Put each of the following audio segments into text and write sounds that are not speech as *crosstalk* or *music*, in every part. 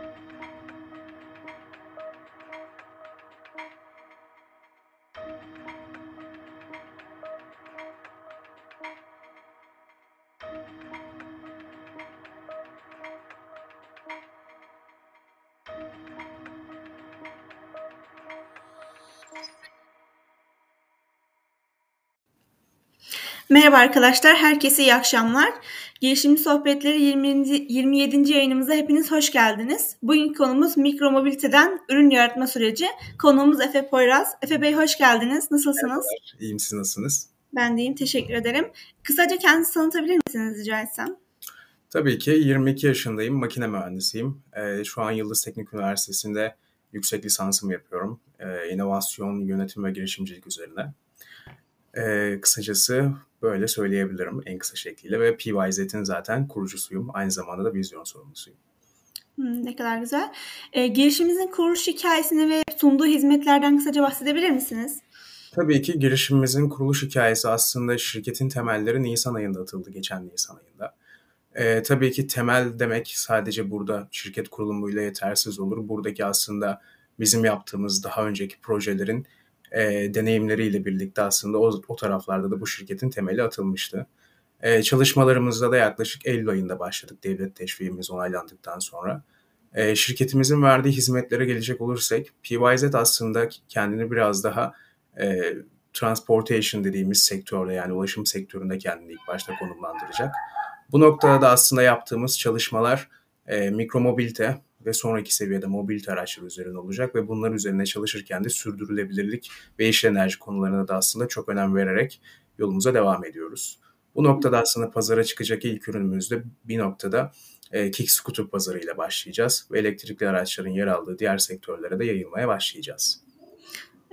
Thank you. Merhaba arkadaşlar, herkese iyi akşamlar. Girişimci Sohbetleri 20. 27. yayınımıza hepiniz hoş geldiniz. Bugünkü konumuz mikromobiliteden ürün yaratma süreci. Konuğumuz Efe Poyraz. Efe Bey hoş geldiniz. Nasılsınız? Merhabalar, iyiyim siz nasılsınız? Ben de iyiyim, teşekkür ederim. Kısaca kendinizi tanıtabilir misiniz rica etsem? Tabii ki 22 yaşındayım, makine mühendisiyim. Ee, şu an Yıldız Teknik Üniversitesi'nde yüksek lisansımı yapıyorum. Ee, inovasyon, yönetim ve girişimcilik üzerine. Ee, kısacası Böyle söyleyebilirim en kısa şekliyle ve PYZ'in zaten kurucusuyum. Aynı zamanda da vizyon sorumlusuyum. Hmm, ne kadar güzel. E, girişimimizin kuruluş hikayesini ve sunduğu hizmetlerden kısaca bahsedebilir misiniz? Tabii ki girişimimizin kuruluş hikayesi aslında şirketin temelleri Nisan ayında atıldı, geçen Nisan ayında. E, tabii ki temel demek sadece burada şirket kurulumuyla yetersiz olur. Buradaki aslında bizim yaptığımız daha önceki projelerin e, deneyimleriyle birlikte aslında o, o taraflarda da bu şirketin temeli atılmıştı. E, çalışmalarımızda da yaklaşık Eylül ayında başladık devlet teşviğimiz onaylandıktan sonra. E, şirketimizin verdiği hizmetlere gelecek olursak PYZ aslında kendini biraz daha e, transportation dediğimiz sektörde yani ulaşım sektöründe kendini ilk başta konumlandıracak. Bu noktada da aslında yaptığımız çalışmalar e, mikromobilite ve sonraki seviyede mobilite araçları üzerine olacak ve bunlar üzerine çalışırken de sürdürülebilirlik ve yeşil enerji konularına da aslında çok önem vererek yolumuza devam ediyoruz. Bu noktada aslında pazara çıkacak ilk ürünümüzde bir noktada e, kick scooter pazarıyla başlayacağız ve elektrikli araçların yer aldığı diğer sektörlere de yayılmaya başlayacağız.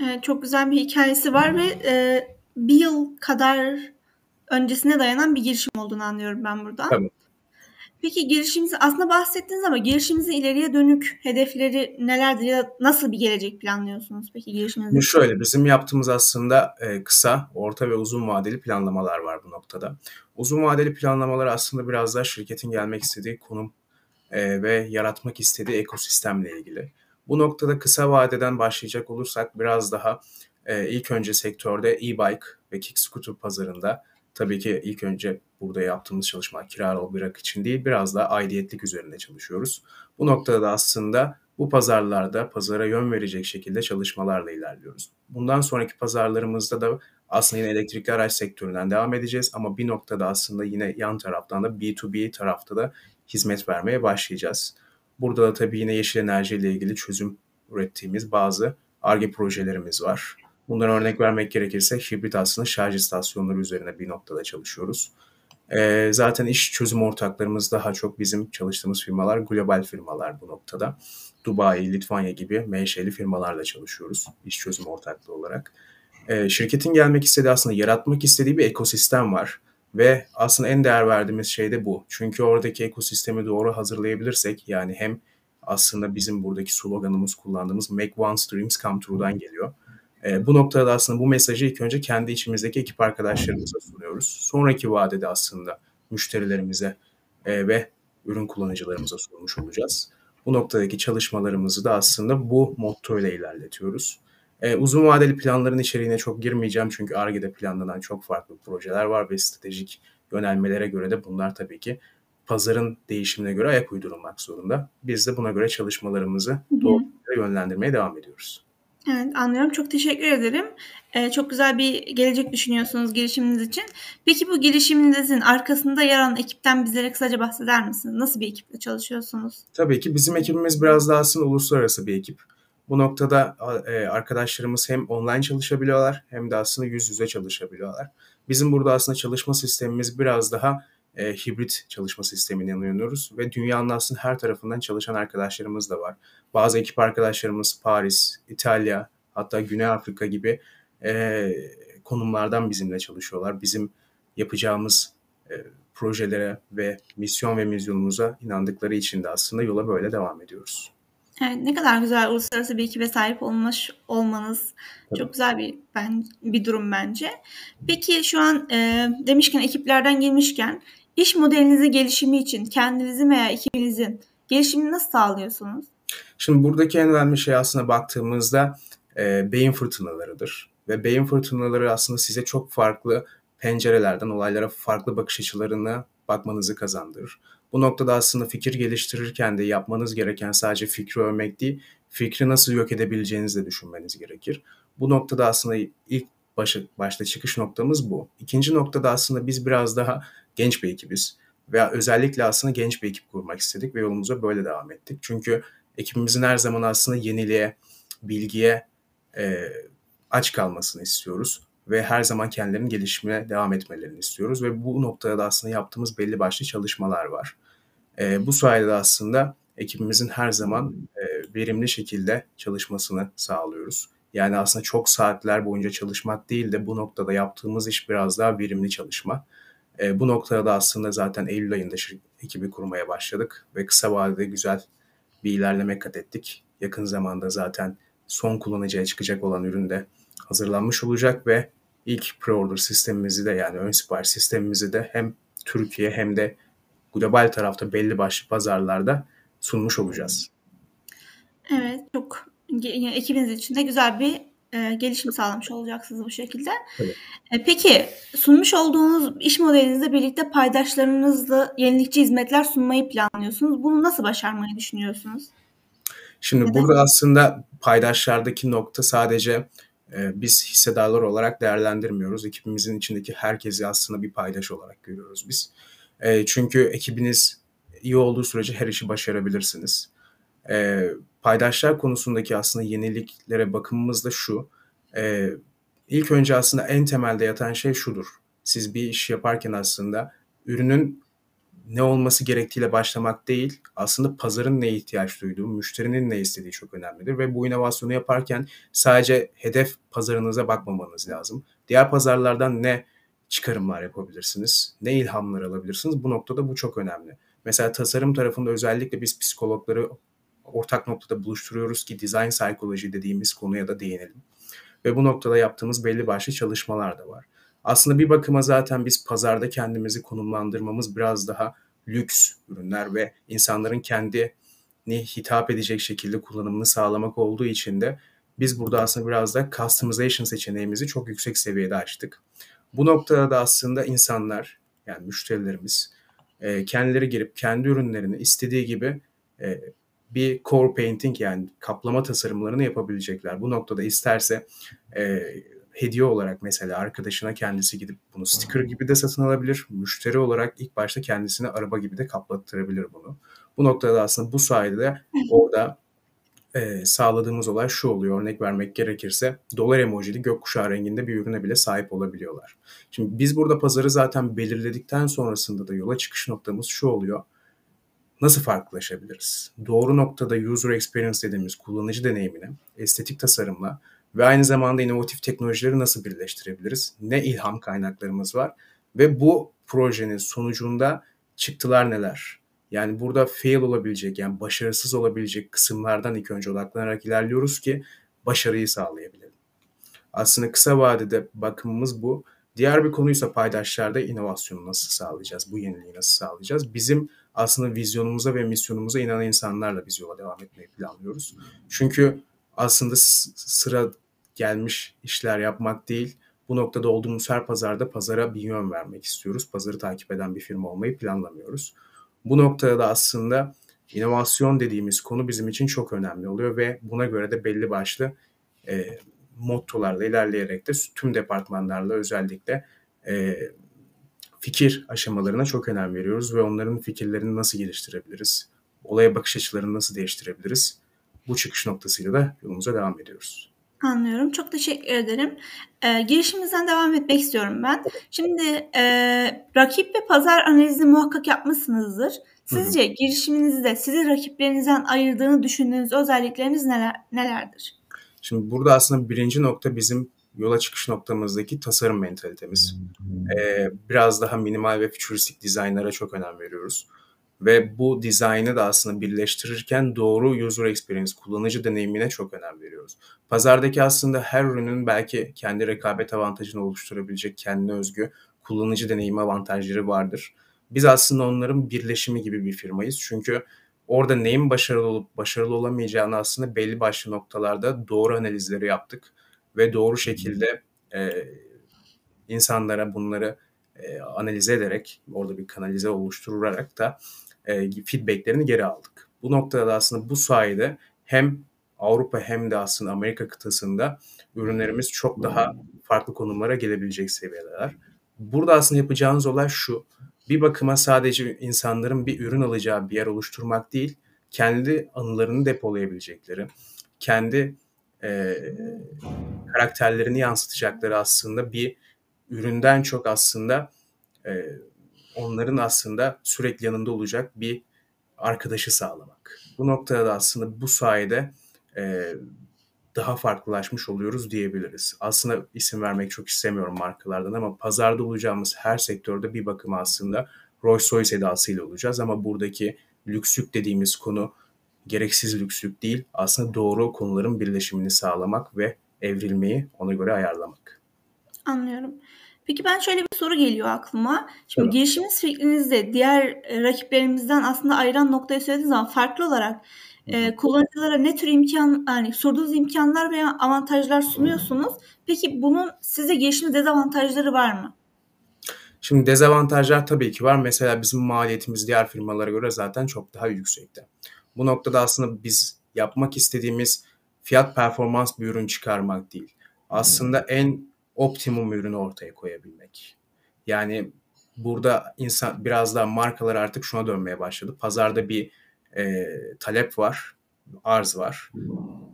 Evet, çok güzel bir hikayesi var ve e, bir yıl kadar öncesine dayanan bir girişim olduğunu anlıyorum ben burada. Tabii. Peki girişimizi aslında bahsettiniz ama girişimizin ileriye dönük hedefleri nelerdir ya nasıl bir gelecek planlıyorsunuz peki girişiminizde? Şöyle bizim yaptığımız aslında e, kısa, orta ve uzun vadeli planlamalar var bu noktada. Uzun vadeli planlamalar aslında biraz daha şirketin gelmek istediği konum e, ve yaratmak istediği ekosistemle ilgili. Bu noktada kısa vadeden başlayacak olursak biraz daha e, ilk önce sektörde e-bike ve kick scooter pazarında Tabii ki ilk önce burada yaptığımız çalışma kiralı bırak için değil biraz daha aidiyetlik üzerinde çalışıyoruz. Bu noktada da aslında bu pazarlarda pazara yön verecek şekilde çalışmalarla ilerliyoruz. Bundan sonraki pazarlarımızda da aslında yine elektrikli araç sektöründen devam edeceğiz ama bir noktada aslında yine yan taraftan da B2B tarafta da hizmet vermeye başlayacağız. Burada da tabii yine yeşil enerji ile ilgili çözüm ürettiğimiz bazı ARGE projelerimiz var. Bundan örnek vermek gerekirse hibrit aslında şarj istasyonları üzerine bir noktada çalışıyoruz. E, zaten iş çözüm ortaklarımız daha çok bizim çalıştığımız firmalar global firmalar bu noktada. Dubai, Litvanya gibi menşeli firmalarla çalışıyoruz iş çözüm ortaklığı olarak. E, şirketin gelmek istediği aslında yaratmak istediği bir ekosistem var. Ve aslında en değer verdiğimiz şey de bu. Çünkü oradaki ekosistemi doğru hazırlayabilirsek yani hem aslında bizim buradaki sloganımız kullandığımız Make One Dreams Come True'dan geliyor. E, bu noktada aslında bu mesajı ilk önce kendi içimizdeki ekip arkadaşlarımıza sunuyoruz. Sonraki vadede aslında müşterilerimize e, ve ürün kullanıcılarımıza sunmuş olacağız. Bu noktadaki çalışmalarımızı da aslında bu motto ile ilerletiyoruz. E, uzun vadeli planların içeriğine çok girmeyeceğim çünkü ARGE'de planlanan çok farklı projeler var ve stratejik yönelmelere göre de bunlar tabii ki pazarın değişimine göre ayak uydurulmak zorunda. Biz de buna göre çalışmalarımızı doğru yönlendirmeye devam ediyoruz. Evet anlıyorum. Çok teşekkür ederim. Ee, çok güzel bir gelecek düşünüyorsunuz girişiminiz için. Peki bu girişiminizin arkasında yer alan ekipten bizlere kısaca bahseder misiniz? Nasıl bir ekiple çalışıyorsunuz? Tabii ki bizim ekibimiz biraz daha aslında uluslararası bir ekip. Bu noktada e, arkadaşlarımız hem online çalışabiliyorlar hem de aslında yüz yüze çalışabiliyorlar. Bizim burada aslında çalışma sistemimiz biraz daha e, hibrit çalışma sistemine inanıyoruz ve dünyanın aslında her tarafından çalışan arkadaşlarımız da var. Bazı ekip arkadaşlarımız Paris, İtalya, hatta Güney Afrika gibi e, konumlardan bizimle çalışıyorlar. Bizim yapacağımız e, projelere ve misyon ve mizyonumuza inandıkları için de aslında yola böyle devam ediyoruz. Evet, ne kadar güzel uluslararası bir ekibe sahip olmuş olmanız. Tabii. Çok güzel bir ben bir durum bence. Peki şu an e, demişken ekiplerden gelmişken İş modelinizin gelişimi için kendinizin veya ekibinizin Gelişimini nasıl sağlıyorsunuz? Şimdi buradaki en önemli şey aslında baktığımızda e, beyin fırtınalarıdır. Ve beyin fırtınaları aslında size çok farklı pencerelerden olaylara farklı bakış açılarına bakmanızı kazandırır. Bu noktada aslında fikir geliştirirken de yapmanız gereken sadece fikri övmek değil, fikri nasıl yok edebileceğinizi de düşünmeniz gerekir. Bu noktada aslında ilk başı, başta çıkış noktamız bu. İkinci noktada aslında biz biraz daha genç bir ekibiz. Veya özellikle aslında genç bir ekip kurmak istedik ve yolumuza böyle devam ettik. Çünkü ekibimizin her zaman aslında yeniliğe, bilgiye e, aç kalmasını istiyoruz. Ve her zaman kendilerinin gelişimine devam etmelerini istiyoruz. Ve bu noktada da aslında yaptığımız belli başlı çalışmalar var. E, bu sayede aslında ekibimizin her zaman e, verimli şekilde çalışmasını sağlıyoruz. Yani aslında çok saatler boyunca çalışmak değil de bu noktada yaptığımız iş biraz daha verimli çalışma. E, bu noktada da aslında zaten Eylül ayında ekibi kurmaya başladık ve kısa vadede güzel bir ilerleme kat ettik. Yakın zamanda zaten son kullanıcıya çıkacak olan ürün de hazırlanmış olacak ve ilk pre-order sistemimizi de yani ön sipariş sistemimizi de hem Türkiye hem de global tarafta belli başlı pazarlarda sunmuş olacağız. Evet çok ekibiniz için de güzel bir e, gelişim sağlamış olacaksınız bu şekilde. Evet. E, peki sunmuş olduğunuz iş modelinizle birlikte paydaşlarınızla yenilikçi hizmetler sunmayı planlıyorsunuz. Bunu nasıl başarmayı düşünüyorsunuz? Şimdi Neden? burada aslında paydaşlardaki nokta sadece e, biz hissedarlar olarak değerlendirmiyoruz. Ekibimizin içindeki herkesi aslında bir paydaş olarak görüyoruz biz. E, çünkü ekibiniz iyi olduğu sürece her işi başarabilirsiniz. E, paydaşlar konusundaki aslında yeniliklere bakımımız da şu. E, ilk önce aslında en temelde yatan şey şudur. Siz bir iş yaparken aslında ürünün ne olması gerektiğiyle başlamak değil, aslında pazarın neye ihtiyaç duyduğu, müşterinin ne istediği çok önemlidir. Ve bu inovasyonu yaparken sadece hedef pazarınıza bakmamanız lazım. Diğer pazarlardan ne çıkarımlar yapabilirsiniz, ne ilhamlar alabilirsiniz? Bu noktada bu çok önemli. Mesela tasarım tarafında özellikle biz psikologları ortak noktada buluşturuyoruz ki design psychology dediğimiz konuya da değinelim. Ve bu noktada yaptığımız belli başlı çalışmalar da var. Aslında bir bakıma zaten biz pazarda kendimizi konumlandırmamız biraz daha lüks ürünler ve insanların kendini hitap edecek şekilde kullanımını sağlamak olduğu için de biz burada aslında biraz da customization seçeneğimizi çok yüksek seviyede açtık. Bu noktada da aslında insanlar yani müşterilerimiz e, kendileri girip kendi ürünlerini istediği gibi e, bir core painting yani kaplama tasarımlarını yapabilecekler. Bu noktada isterse e, hediye olarak mesela arkadaşına kendisi gidip bunu sticker gibi de satın alabilir. Müşteri olarak ilk başta kendisine araba gibi de kaplattırabilir bunu. Bu noktada aslında bu sayede de orada e, sağladığımız olay şu oluyor. Örnek vermek gerekirse dolar emojili gökkuşağı renginde bir ürüne bile sahip olabiliyorlar. Şimdi biz burada pazarı zaten belirledikten sonrasında da yola çıkış noktamız şu oluyor nasıl farklılaşabiliriz? Doğru noktada user experience dediğimiz kullanıcı deneyimini estetik tasarımla ve aynı zamanda inovatif teknolojileri nasıl birleştirebiliriz? Ne ilham kaynaklarımız var? Ve bu projenin sonucunda çıktılar neler? Yani burada fail olabilecek yani başarısız olabilecek kısımlardan ilk önce odaklanarak ilerliyoruz ki başarıyı sağlayabilelim. Aslında kısa vadede bakımımız bu. Diğer bir konuysa paydaşlarda inovasyonu nasıl sağlayacağız? Bu yeniliği nasıl sağlayacağız? Bizim aslında vizyonumuza ve misyonumuza inanan insanlarla biz yola devam etmeyi planlıyoruz. Çünkü aslında sıra gelmiş işler yapmak değil, bu noktada olduğumuz her pazarda pazara bir yön vermek istiyoruz. Pazarı takip eden bir firma olmayı planlamıyoruz. Bu noktada da aslında inovasyon dediğimiz konu bizim için çok önemli oluyor ve buna göre de belli başlı e, mottolarla ilerleyerek de tüm departmanlarla özellikle e, fikir aşamalarına çok önem veriyoruz ve onların fikirlerini nasıl geliştirebiliriz, olaya bakış açılarını nasıl değiştirebiliriz bu çıkış noktasıyla da yolumuza devam ediyoruz. Anlıyorum. Çok teşekkür ederim. Ee, girişimizden devam etmek istiyorum ben. Şimdi e, rakip ve pazar analizi muhakkak yapmışsınızdır. Sizce hı hı. girişiminizde sizi rakiplerinizden ayırdığını düşündüğünüz özellikleriniz neler nelerdir? Şimdi burada aslında birinci nokta bizim yola çıkış noktamızdaki tasarım mentalitemiz. Ee, biraz daha minimal ve futuristik dizaynlara çok önem veriyoruz. Ve bu dizaynı da aslında birleştirirken doğru user experience, kullanıcı deneyimine çok önem veriyoruz. Pazardaki aslında her ürünün belki kendi rekabet avantajını oluşturabilecek kendine özgü kullanıcı deneyimi avantajları vardır. Biz aslında onların birleşimi gibi bir firmayız. Çünkü orada neyin başarılı olup başarılı olamayacağını aslında belli başlı noktalarda doğru analizleri yaptık ve doğru şekilde e, insanlara bunları e, analiz ederek orada bir kanalize oluşturarak da e, feedbacklerini geri aldık. Bu noktada aslında bu sayede hem Avrupa hem de aslında Amerika kıtasında ürünlerimiz çok daha farklı konumlara gelebilecek seviyeler. Burada aslında yapacağınız olay şu. Bir bakıma sadece insanların bir ürün alacağı bir yer oluşturmak değil, kendi anılarını depolayabilecekleri, kendi e, karakterlerini yansıtacakları aslında bir üründen çok aslında e, onların aslında sürekli yanında olacak bir arkadaşı sağlamak. Bu noktada da aslında bu sayede e, daha farklılaşmış oluyoruz diyebiliriz. Aslında isim vermek çok istemiyorum markalardan ama pazarda olacağımız her sektörde bir bakıma aslında Rolls Royce edasıyla olacağız ama buradaki lükslük dediğimiz konu gereksiz lükslük değil, aslında doğru konuların birleşimini sağlamak ve evrilmeyi ona göre ayarlamak. Anlıyorum. Peki ben şöyle bir soru geliyor aklıma. Şimdi evet. girişimiz fikrinizde diğer rakiplerimizden aslında ayıran noktayı söylediğiniz zaman farklı olarak e, kullanıcılara ne tür imkan yani sorduğunuz imkanlar veya avantajlar sunuyorsunuz. Peki bunun size girişim dezavantajları var mı? Şimdi dezavantajlar tabii ki var. Mesela bizim maliyetimiz diğer firmalara göre zaten çok daha yüksekte. Bu noktada aslında biz yapmak istediğimiz fiyat performans bir ürün çıkarmak değil. Aslında en optimum ürünü ortaya koyabilmek. Yani burada insan biraz daha markalar artık şuna dönmeye başladı. Pazarda bir e, talep var, arz var.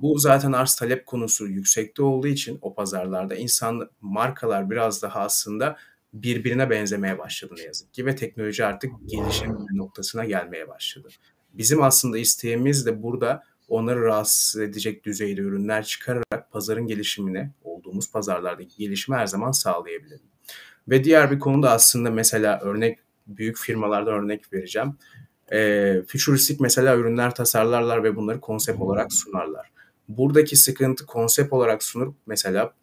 Bu zaten arz talep konusu yüksekte olduğu için o pazarlarda insan markalar biraz daha aslında birbirine benzemeye başladı ne yazık ki ve teknoloji artık gelişim noktasına gelmeye başladı. Bizim aslında isteğimiz de burada onları rahatsız edecek düzeyde ürünler çıkararak pazarın gelişimine, olduğumuz pazarlardaki gelişimi her zaman sağlayabilelim. Ve diğer bir konuda aslında mesela örnek büyük firmalarda örnek vereceğim e, futuristik mesela ürünler tasarlarlar ve bunları konsept olarak sunarlar. Buradaki sıkıntı konsept olarak sunup mesela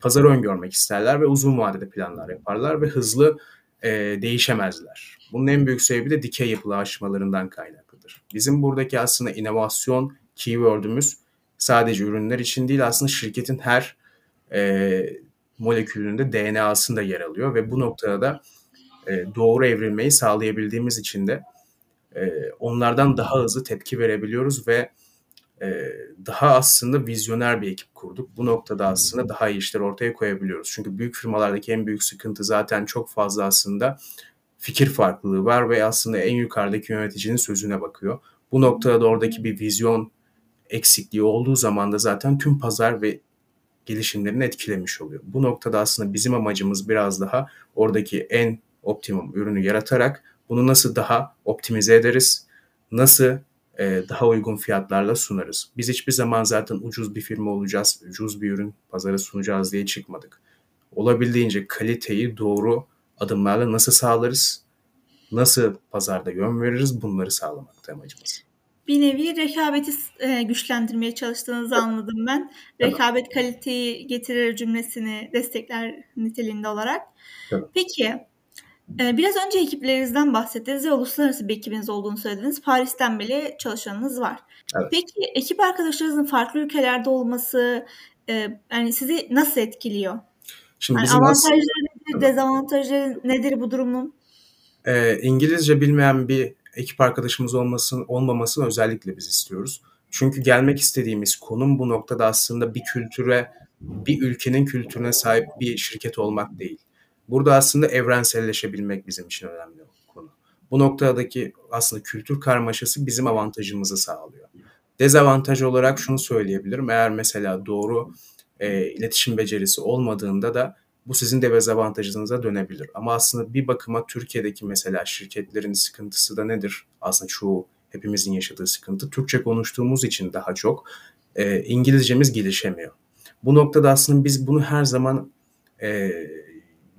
pazarı öngörmek isterler ve uzun vadede planlar yaparlar ve hızlı e, değişemezler. Bunun en büyük sebebi de dikey yapılı aşmalarından kaynaklıdır. Bizim buradaki aslında inovasyon keyword'ümüz sadece ürünler için değil aslında şirketin her e, molekülünde DNA'sında yer alıyor ve bu noktada da e, doğru evrilmeyi sağlayabildiğimiz için de e, onlardan daha hızlı tepki verebiliyoruz ve e, daha aslında vizyoner bir ekip kurduk. Bu noktada aslında daha iyi işler ortaya koyabiliyoruz. Çünkü büyük firmalardaki en büyük sıkıntı zaten çok fazla aslında fikir farklılığı var ve aslında en yukarıdaki yöneticinin sözüne bakıyor. Bu noktada da oradaki bir vizyon eksikliği olduğu zaman da zaten tüm pazar ve gelişimlerini etkilemiş oluyor. Bu noktada aslında bizim amacımız biraz daha oradaki en optimum ürünü yaratarak bunu nasıl daha optimize ederiz? Nasıl e, daha uygun fiyatlarla sunarız? Biz hiçbir zaman zaten ucuz bir firma olacağız, ucuz bir ürün pazara sunacağız diye çıkmadık. Olabildiğince kaliteyi doğru adımlarla nasıl sağlarız? Nasıl pazarda yön veririz? Bunları sağlamak amacımız. Bir nevi rekabeti e, güçlendirmeye çalıştığınızı anladım ben. Rekabet kaliteyi getirir cümlesini destekler niteliğinde olarak. Evet. Peki ee, biraz önce ekiplerinizden bahsettiniz ve uluslararası bir ekibiniz olduğunu söylediniz. Paris'ten beri çalışanınız var. Evet. Peki ekip arkadaşlarınızın farklı ülkelerde olması e, yani sizi nasıl etkiliyor? Şimdi yani avantajları nasıl... nedir, bu durumun? Ee, İngilizce bilmeyen bir ekip arkadaşımız olmasın, olmamasını özellikle biz istiyoruz. Çünkü gelmek istediğimiz konum bu noktada aslında bir kültüre, bir ülkenin kültürüne sahip bir şirket olmak değil. Burada aslında evrenselleşebilmek bizim için önemli konu. Bu noktadaki aslında kültür karmaşası bizim avantajımızı sağlıyor. Dezavantaj olarak şunu söyleyebilirim. Eğer mesela doğru e, iletişim becerisi olmadığında da bu sizin de dezavantajınıza dönebilir. Ama aslında bir bakıma Türkiye'deki mesela şirketlerin sıkıntısı da nedir? Aslında çoğu hepimizin yaşadığı sıkıntı. Türkçe konuştuğumuz için daha çok e, İngilizcemiz gelişemiyor. Bu noktada aslında biz bunu her zaman e,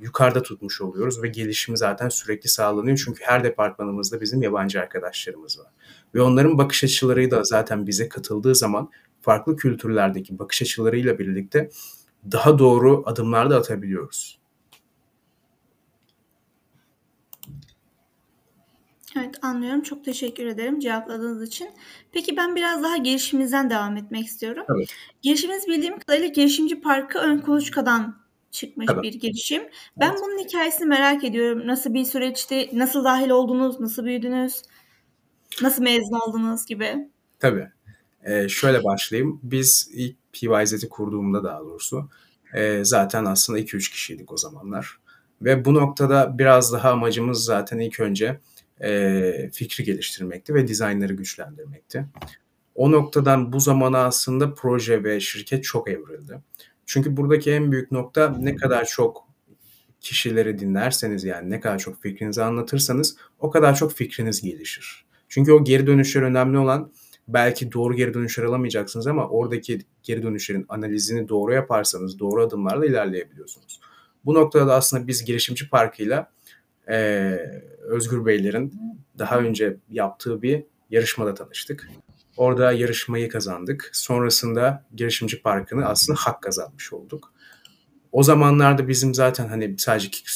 yukarıda tutmuş oluyoruz ve gelişimi zaten sürekli sağlanıyor. Çünkü her departmanımızda bizim yabancı arkadaşlarımız var. Ve onların bakış açıları da zaten bize katıldığı zaman farklı kültürlerdeki bakış açılarıyla birlikte daha doğru adımlar da atabiliyoruz. Evet anlıyorum. Çok teşekkür ederim cevapladığınız için. Peki ben biraz daha girişimizden devam etmek istiyorum. Tabii. Girişimimiz bildiğim kadarıyla Girişimci Parkı Ön Kuluçka'dan çıkmış Tabii. bir girişim. Ben Evet. bunun hikayesini merak ediyorum. Nasıl bir süreçti? Nasıl dahil oldunuz? Nasıl büyüdünüz? Nasıl mezun oldunuz gibi? Tabii. Ee, şöyle başlayayım. Biz ilk PYZ'i kurduğumda daha doğrusu e, zaten aslında 2-3 kişiydik o zamanlar. Ve bu noktada biraz daha amacımız zaten ilk önce e, fikri geliştirmekti ve dizaynları güçlendirmekti. O noktadan bu zamana aslında proje ve şirket çok evrildi. Çünkü buradaki en büyük nokta ne kadar çok kişileri dinlerseniz yani ne kadar çok fikrinizi anlatırsanız o kadar çok fikriniz gelişir. Çünkü o geri dönüşler önemli olan belki doğru geri dönüşler alamayacaksınız ama oradaki geri dönüşlerin analizini doğru yaparsanız doğru adımlarla ilerleyebiliyorsunuz. Bu noktada da aslında biz girişimci parkıyla e, Özgür Beylerin daha önce yaptığı bir yarışmada tanıştık. Orada yarışmayı kazandık. Sonrasında girişimci parkını aslında hak kazanmış olduk. O zamanlarda bizim zaten hani sadece kick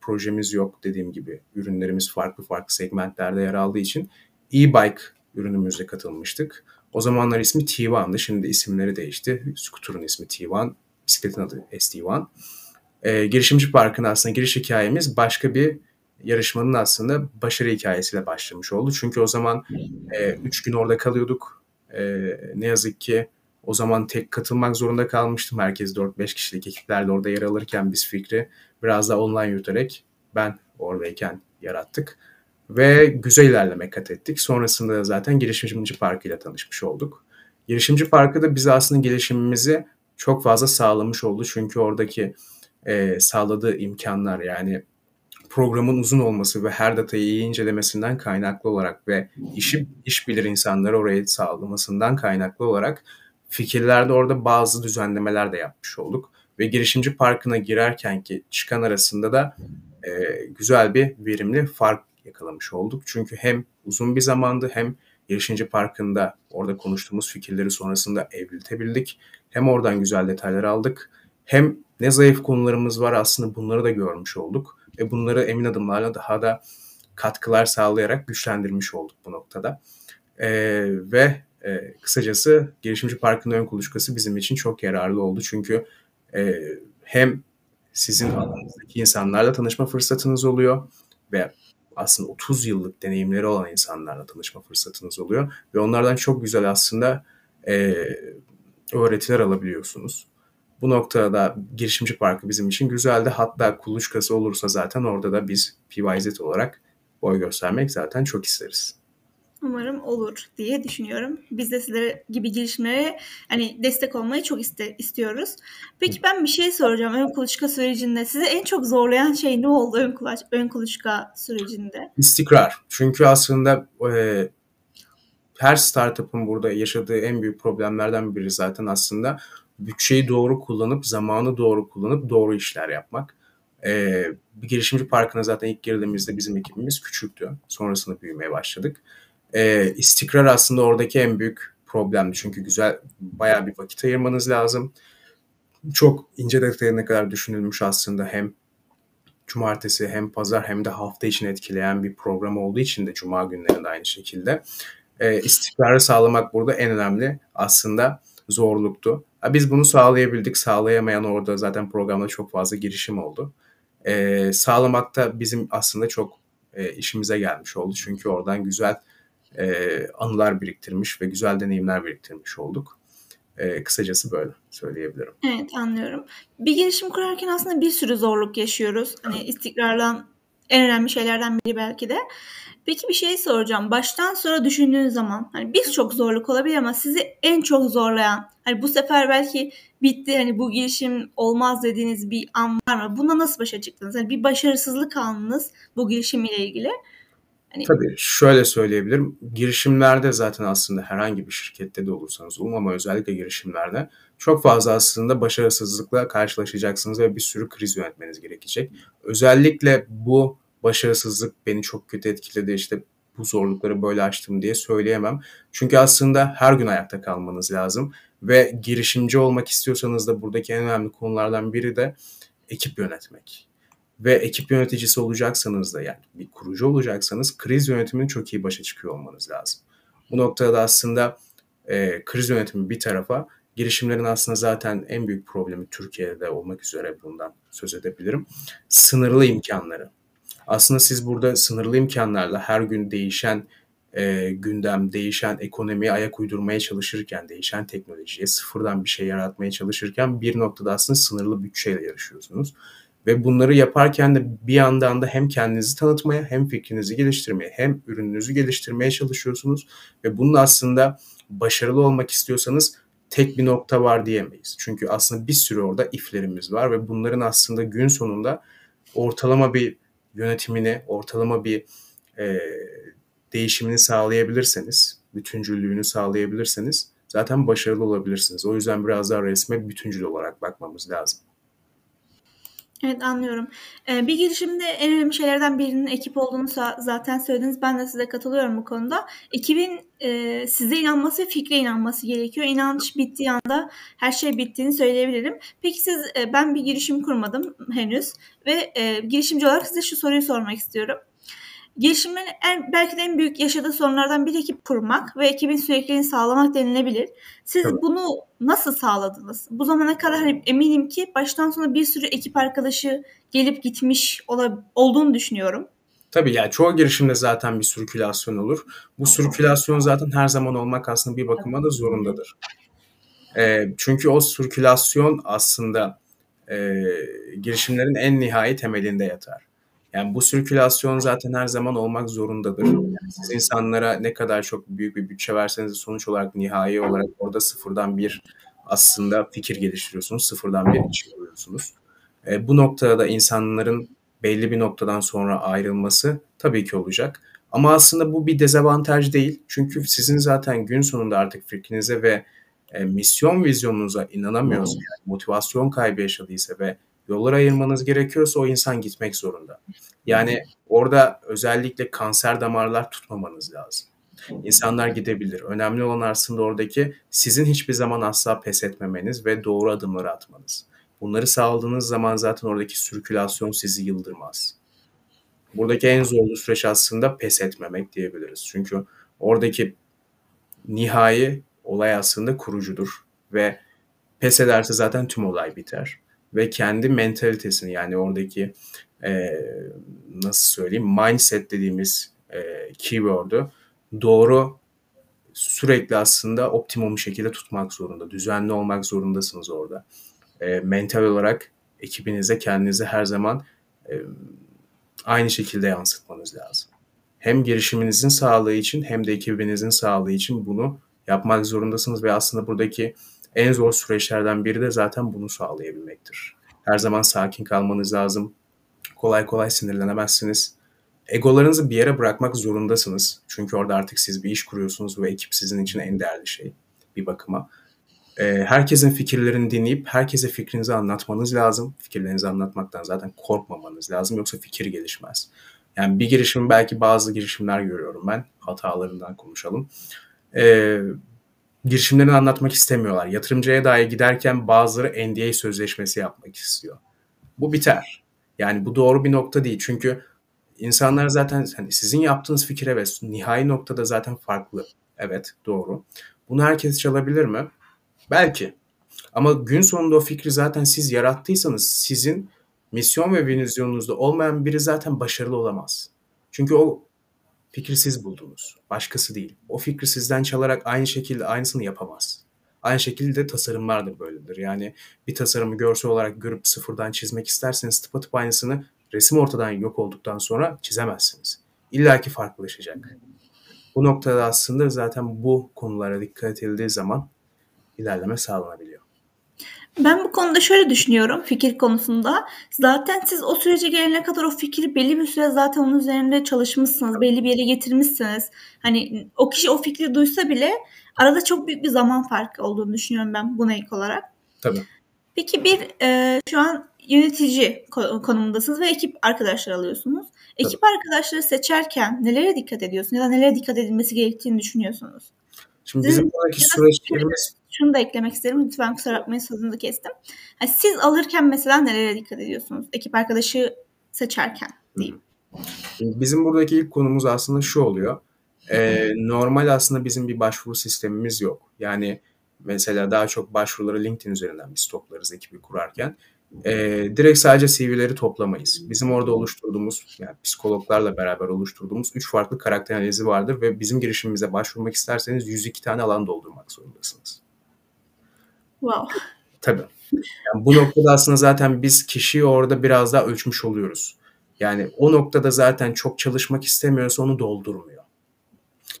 projemiz yok dediğim gibi. Ürünlerimiz farklı farklı segmentlerde yer aldığı için e-bike ürünümüzle katılmıştık. O zamanlar ismi T1'dı. Şimdi isimleri değişti. Scooter'ın ismi T1, bisikletin adı SD1. Ee, girişimci Park'ın aslında giriş hikayemiz başka bir yarışmanın aslında başarı hikayesiyle başlamış oldu. Çünkü o zaman 3 e, gün orada kalıyorduk. E, ne yazık ki o zaman tek katılmak zorunda kalmıştım. Herkes 4-5 kişilik ekiplerle orada yer alırken biz fikri biraz daha online yürüterek ben oradayken yarattık. Ve güzel ilerlemek kat ettik. Sonrasında da zaten Girişimci Parkı ile tanışmış olduk. Girişimci Parkı da bize aslında gelişimimizi çok fazla sağlamış oldu. Çünkü oradaki e, sağladığı imkanlar yani programın uzun olması ve her datayı iyi incelemesinden kaynaklı olarak ve işi iş bilir insanları oraya sağlamasından kaynaklı olarak fikirlerde orada bazı düzenlemeler de yapmış olduk. Ve girişimci parkına girerken ki çıkan arasında da e, güzel bir verimli fark yakalamış olduk. Çünkü hem uzun bir zamandı hem girişimci parkında orada konuştuğumuz fikirleri sonrasında evriltebildik. Hem oradan güzel detaylar aldık. Hem ne zayıf konularımız var aslında bunları da görmüş olduk. Ve bunları emin adımlarla daha da katkılar sağlayarak güçlendirmiş olduk bu noktada. E, ve e, kısacası girişimci parkın ön kuluçkası bizim için çok yararlı oldu. Çünkü e, hem sizin alanınızdaki insanlarla tanışma fırsatınız oluyor ve aslında 30 yıllık deneyimleri olan insanlarla tanışma fırsatınız oluyor ve onlardan çok güzel aslında e, öğretiler alabiliyorsunuz. Bu noktada da girişimci parkı bizim için güzeldi. Hatta kuluçkası olursa zaten orada da biz PYZ olarak boy göstermek zaten çok isteriz. Umarım olur diye düşünüyorum. Biz de sizlere gibi girişimlere hani destek olmayı çok iste, istiyoruz. Peki ben bir şey soracağım ön kuluçka sürecinde. Sizi en çok zorlayan şey ne oldu ön, kulaç, ön kuluçka sürecinde? İstikrar. Çünkü aslında e, her startup'ın burada yaşadığı en büyük problemlerden biri zaten aslında bütçeyi doğru kullanıp, zamanı doğru kullanıp doğru işler yapmak. Ee, bir girişimci parkına zaten ilk girdiğimizde bizim ekibimiz küçüktü. Sonrasında büyümeye başladık. Ee, istikrar aslında oradaki en büyük problemdi. Çünkü güzel, bayağı bir vakit ayırmanız lazım. Çok ince detayına kadar düşünülmüş aslında hem cumartesi hem pazar hem de hafta için etkileyen bir program olduğu için de cuma günlerinde aynı şekilde. Ee, istikrarı sağlamak burada en önemli aslında zorluktu. Biz bunu sağlayabildik. Sağlayamayan orada zaten programda çok fazla girişim oldu. Ee, sağlamakta bizim aslında çok e, işimize gelmiş oldu. Çünkü oradan güzel e, anılar biriktirmiş ve güzel deneyimler biriktirmiş olduk. E, kısacası böyle söyleyebilirim. Evet anlıyorum. Bir girişim kurarken aslında bir sürü zorluk yaşıyoruz. Hani istikrardan en önemli şeylerden biri belki de. Peki bir şey soracağım. Baştan sonra düşündüğünüz zaman hani birçok zorluk olabilir ama sizi en çok zorlayan hani bu sefer belki bitti hani bu girişim olmaz dediğiniz bir an var mı? Buna nasıl başa çıktınız? Hani bir başarısızlık anınız bu girişim ile ilgili. Hani... Tabii şöyle söyleyebilirim. Girişimlerde zaten aslında herhangi bir şirkette de olursanız olun ama özellikle girişimlerde çok fazla aslında başarısızlıkla karşılaşacaksınız ve bir sürü kriz yönetmeniz gerekecek. Özellikle bu başarısızlık beni çok kötü etkiledi işte bu zorlukları böyle açtım diye söyleyemem. Çünkü aslında her gün ayakta kalmanız lazım ve girişimci olmak istiyorsanız da buradaki en önemli konulardan biri de ekip yönetmek. Ve ekip yöneticisi olacaksanız da yani bir kurucu olacaksanız kriz yönetimini çok iyi başa çıkıyor olmanız lazım. Bu noktada aslında e, kriz yönetimi bir tarafa girişimlerin aslında zaten en büyük problemi Türkiye'de olmak üzere bundan söz edebilirim. Sınırlı imkanları. Aslında siz burada sınırlı imkanlarla her gün değişen e, gündem, değişen ekonomiye ayak uydurmaya çalışırken, değişen teknolojiye sıfırdan bir şey yaratmaya çalışırken bir noktada aslında sınırlı bütçeyle yarışıyorsunuz. Ve bunları yaparken de bir yandan da hem kendinizi tanıtmaya hem fikrinizi geliştirmeye hem ürününüzü geliştirmeye çalışıyorsunuz. Ve bunun aslında başarılı olmak istiyorsanız tek bir nokta var diyemeyiz. Çünkü aslında bir sürü orada iflerimiz var ve bunların aslında gün sonunda ortalama bir yönetimini, ortalama bir e, değişimini sağlayabilirseniz, bütüncüllüğünü sağlayabilirseniz zaten başarılı olabilirsiniz. O yüzden biraz daha resme bütüncül olarak bakmamız lazım. Evet anlıyorum. Ee, bir girişimde en önemli şeylerden birinin ekip olduğunu zaten söylediniz. Ben de size katılıyorum bu konuda. Ekibin e, size inanması ve fikre inanması gerekiyor. İnanç bittiği anda her şey bittiğini söyleyebilirim. Peki siz, e, ben bir girişim kurmadım henüz ve e, girişimci olarak size şu soruyu sormak istiyorum. Girişimin en, belki de en büyük yaşadığı sorunlardan bir ekip kurmak ve ekibin sürekliliğini sağlamak denilebilir. Siz Tabii. bunu nasıl sağladınız? Bu zamana kadar hani eminim ki baştan sona bir sürü ekip arkadaşı gelip gitmiş ola, olduğunu düşünüyorum. Tabii yani çoğu girişimde zaten bir sirkülasyon olur. Bu sirkülasyon zaten her zaman olmak aslında bir bakıma da zorundadır. E, çünkü o sirkülasyon aslında e, girişimlerin en nihai temelinde yatar. Yani bu sirkülasyon zaten her zaman olmak zorundadır. Yani siz insanlara ne kadar çok büyük bir bütçe verseniz sonuç olarak nihai olarak orada sıfırdan bir aslında fikir geliştiriyorsunuz. Sıfırdan bir iş kuruyorsunuz. E, bu noktada da insanların belli bir noktadan sonra ayrılması tabii ki olacak. Ama aslında bu bir dezavantaj değil. Çünkü sizin zaten gün sonunda artık fikrinize ve e, misyon vizyonunuza inanamıyorsa, yani motivasyon kaybı yaşadıysa ve yollar ayırmanız gerekiyorsa o insan gitmek zorunda. Yani orada özellikle kanser damarlar tutmamanız lazım. İnsanlar gidebilir. Önemli olan aslında oradaki sizin hiçbir zaman asla pes etmemeniz ve doğru adımları atmanız. Bunları sağladığınız zaman zaten oradaki sirkülasyon sizi yıldırmaz. Buradaki en zorlu süreç aslında pes etmemek diyebiliriz. Çünkü oradaki nihai olay aslında kurucudur ve pes ederse zaten tüm olay biter ve kendi mentalitesini yani oradaki e, nasıl söyleyeyim mindset dediğimiz e, keyword'ü doğru sürekli aslında optimum şekilde tutmak zorunda. Düzenli olmak zorundasınız orada. E, mental olarak ekibinize kendinizi her zaman e, aynı şekilde yansıtmanız lazım. Hem girişiminizin sağlığı için hem de ekibinizin sağlığı için bunu yapmak zorundasınız ve aslında buradaki en zor süreçlerden biri de zaten bunu sağlayabilmektir. Her zaman sakin kalmanız lazım. Kolay kolay sinirlenemezsiniz. Egolarınızı bir yere bırakmak zorundasınız. Çünkü orada artık siz bir iş kuruyorsunuz ve ekip sizin için en değerli şey bir bakıma. Ee, herkesin fikirlerini dinleyip herkese fikrinizi anlatmanız lazım. Fikirlerinizi anlatmaktan zaten korkmamanız lazım yoksa fikir gelişmez. Yani bir girişim belki bazı girişimler görüyorum ben. Hatalarından konuşalım. Ee, girişimlerini anlatmak istemiyorlar. Yatırımcıya dair giderken bazıları NDA sözleşmesi yapmak istiyor. Bu biter. Yani bu doğru bir nokta değil. Çünkü insanlar zaten hani sizin yaptığınız fikir evet nihai noktada zaten farklı. Evet doğru. Bunu herkes çalabilir mi? Belki. Ama gün sonunda o fikri zaten siz yarattıysanız sizin misyon ve vizyonunuzda olmayan biri zaten başarılı olamaz. Çünkü o fikri siz buldunuz. Başkası değil. O fikri sizden çalarak aynı şekilde aynısını yapamaz. Aynı şekilde tasarımlar da böyledir. Yani bir tasarımı görsel olarak görüp sıfırdan çizmek isterseniz tıpatıp aynısını resim ortadan yok olduktan sonra çizemezsiniz. İlla ki farklılaşacak. Bu noktada aslında zaten bu konulara dikkat edildiği zaman ilerleme sağlanabiliyor. Ben bu konuda şöyle düşünüyorum fikir konusunda. Zaten siz o sürece gelene kadar o fikri belli bir süre zaten onun üzerinde çalışmışsınız. Belli bir yere getirmişsiniz. Hani o kişi o fikri duysa bile arada çok büyük bir zaman farkı olduğunu düşünüyorum ben buna ilk olarak. Tabii. Peki bir e, şu an yönetici konumundasınız ve ekip arkadaşlar alıyorsunuz. Ekip Tabii. arkadaşları seçerken nelere dikkat ediyorsunuz ya da nelere dikkat edilmesi gerektiğini düşünüyorsunuz? Şimdi bizim buradaki süreçlerimiz şunu da eklemek isterim. Lütfen kusura bakmayın sözünüzü kestim. Yani siz alırken mesela nelere dikkat ediyorsunuz? Ekip arkadaşı seçerken diyeyim. Bizim buradaki ilk konumuz aslında şu oluyor. Ee, normal aslında bizim bir başvuru sistemimiz yok. Yani mesela daha çok başvuruları LinkedIn üzerinden biz toplarız ekibi kurarken. E, direkt sadece CV'leri toplamayız. Bizim orada oluşturduğumuz, yani psikologlarla beraber oluşturduğumuz üç farklı karakter analizi vardır ve bizim girişimimize başvurmak isterseniz 102 tane alan doldurmak zorundasınız. Wow. Tabii. Yani bu noktada aslında zaten biz kişiyi orada biraz daha ölçmüş oluyoruz. Yani o noktada zaten çok çalışmak istemiyorsa onu doldurmuyor.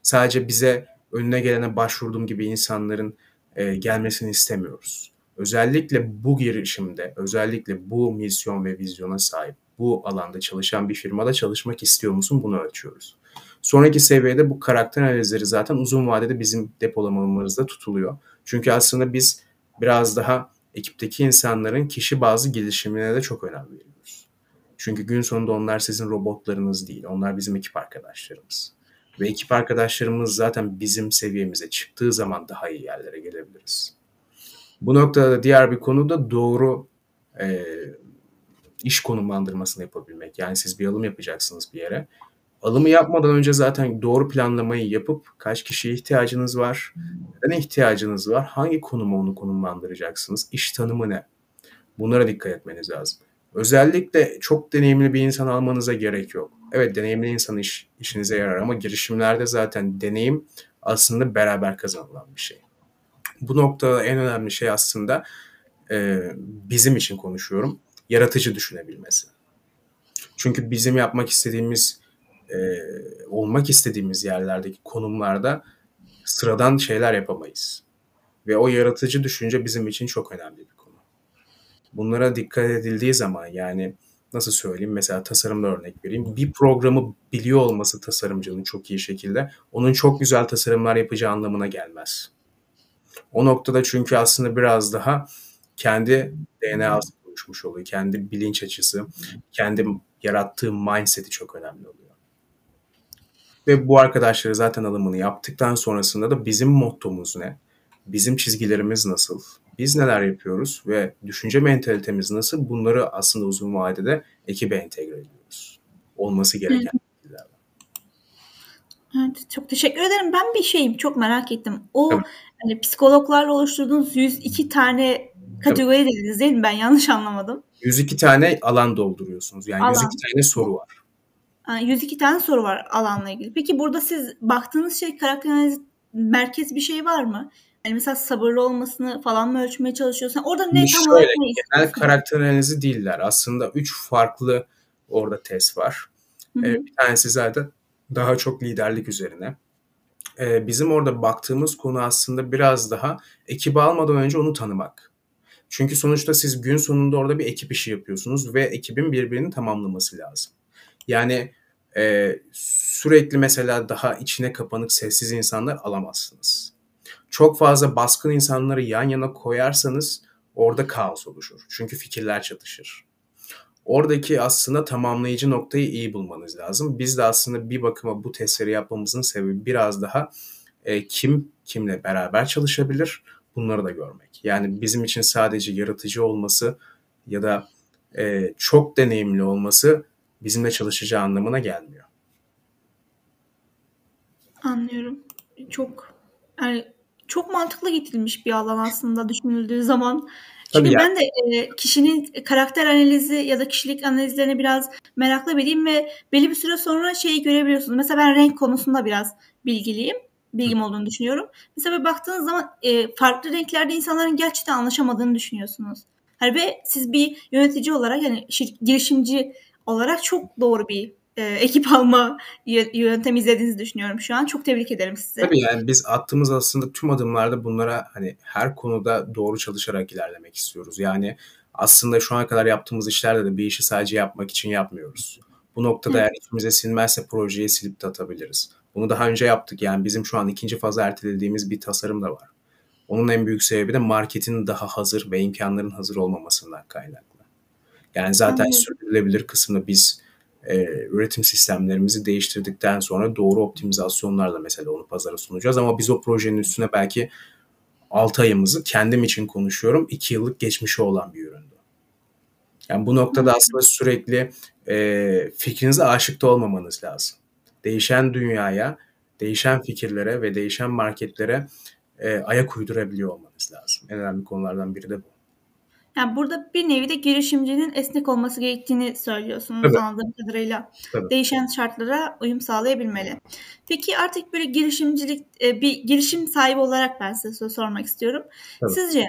Sadece bize önüne gelene başvurduğum gibi insanların e, gelmesini istemiyoruz. Özellikle bu girişimde, özellikle bu misyon ve vizyona sahip, bu alanda çalışan bir firmada çalışmak istiyor musun bunu ölçüyoruz. Sonraki seviyede bu karakter analizleri zaten uzun vadede bizim depolamamızda tutuluyor. Çünkü aslında biz biraz daha ekipteki insanların kişi bazı gelişimine de çok önem veriyoruz. Çünkü gün sonunda onlar sizin robotlarınız değil, onlar bizim ekip arkadaşlarımız. Ve ekip arkadaşlarımız zaten bizim seviyemize çıktığı zaman daha iyi yerlere gelebiliriz. Bu noktada da diğer bir konu da doğru e, iş konumlandırmasını yapabilmek. Yani siz bir alım yapacaksınız bir yere. Alımı yapmadan önce zaten doğru planlamayı yapıp kaç kişiye ihtiyacınız var, neden ihtiyacınız var, hangi konuma onu konumlandıracaksınız, iş tanımı ne? Bunlara dikkat etmeniz lazım. Özellikle çok deneyimli bir insan almanıza gerek yok. Evet deneyimli insan iş, işinize yarar ama girişimlerde zaten deneyim aslında beraber kazanılan bir şey. Bu noktada en önemli şey aslında e, bizim için konuşuyorum. Yaratıcı düşünebilmesi. Çünkü bizim yapmak istediğimiz, e, olmak istediğimiz yerlerdeki konumlarda sıradan şeyler yapamayız. Ve o yaratıcı düşünce bizim için çok önemli bir konu. Bunlara dikkat edildiği zaman yani nasıl söyleyeyim mesela tasarımda örnek vereyim. Bir programı biliyor olması tasarımcının çok iyi şekilde onun çok güzel tasarımlar yapacağı anlamına gelmez. O noktada çünkü aslında biraz daha kendi DNA'sı oluşmuş oluyor. Kendi bilinç açısı, kendi yarattığı mindset'i çok önemli oluyor. Ve bu arkadaşları zaten alımını yaptıktan sonrasında da bizim mottomuz ne? Bizim çizgilerimiz nasıl? Biz neler yapıyoruz ve düşünce mentalitemiz nasıl? Bunları aslında uzun vadede ekibe entegre ediyoruz. Olması gereken Evet, çok teşekkür ederim. Ben bir şeyim çok merak ettim. O Tabii. hani psikologlarla oluşturduğunuz 102 tane kategori Tabii. dediniz değil mi? Ben yanlış anlamadım. 102 tane alan dolduruyorsunuz. Yani alan. 102 tane soru var. 102 tane soru var alanla ilgili. Peki burada siz baktığınız şey karakter analizi merkez bir şey var mı? Yani mesela sabırlı olmasını falan mı ölçmeye çalışıyorsun? Orada ne tam olarak ne Genel karakter analizi değiller. Aslında üç farklı orada test var. Hı hı. Ee, bir tanesi zaten daha çok liderlik üzerine. Ee, bizim orada baktığımız konu aslında biraz daha ekibi almadan önce onu tanımak. Çünkü sonuçta siz gün sonunda orada bir ekip işi yapıyorsunuz ve ekibin birbirini tamamlaması lazım. Yani e, sürekli mesela daha içine kapanık sessiz insanlar alamazsınız. Çok fazla baskın insanları yan yana koyarsanız orada kaos oluşur. Çünkü fikirler çatışır oradaki aslında tamamlayıcı noktayı iyi bulmanız lazım. Biz de aslında bir bakıma bu testleri yapmamızın sebebi biraz daha e, kim kimle beraber çalışabilir bunları da görmek. Yani bizim için sadece yaratıcı olması ya da e, çok deneyimli olması bizimle çalışacağı anlamına gelmiyor. Anlıyorum. Çok yani çok mantıklı getirilmiş bir alan aslında düşünüldüğü zaman. Çünkü Tabii ben de e, kişinin karakter analizi ya da kişilik analizlerine biraz meraklı biriyim ve belli bir süre sonra şeyi görebiliyorsunuz. Mesela ben renk konusunda biraz bilgiliyim. Bilgim olduğunu düşünüyorum. Mesela baktığınız zaman e, farklı renklerde insanların gerçekten anlaşamadığını düşünüyorsunuz. Hani ve siz bir yönetici olarak yani girişimci olarak çok doğru bir e, *laughs* ekip alma yöntemi izlediğinizi düşünüyorum şu an. Çok tebrik ederim size. Tabii yani biz attığımız aslında tüm adımlarda bunlara hani her konuda doğru çalışarak ilerlemek istiyoruz. Yani aslında şu ana kadar yaptığımız işlerde de bir işi sadece yapmak için yapmıyoruz. Bu noktada Hı. eğer içimize sinmezse projeyi silip de atabiliriz. Bunu daha önce yaptık. Yani bizim şu an ikinci fazla ertelediğimiz bir tasarım da var. Onun en büyük sebebi de marketin daha hazır ve imkanların hazır olmamasından kaynaklı. Yani zaten Anladım. sürdürülebilir kısmını biz e, üretim sistemlerimizi değiştirdikten sonra doğru optimizasyonlarla mesela onu pazara sunacağız. Ama biz o projenin üstüne belki 6 ayımızı kendim için konuşuyorum 2 yıllık geçmişi olan bir üründü. Yani bu noktada aslında sürekli e, fikrinize aşık da olmamanız lazım. Değişen dünyaya, değişen fikirlere ve değişen marketlere e, ayak uydurabiliyor olmanız lazım. En önemli konulardan biri de bu. Yani burada bir nevi de girişimcinin esnek olması gerektiğini söylüyorsunuz Tabii. anladığım kadarıyla. Tabii. Değişen şartlara uyum sağlayabilmeli. Peki artık böyle girişimcilik e, bir girişim sahibi olarak ben size sormak istiyorum. Tabii. Sizce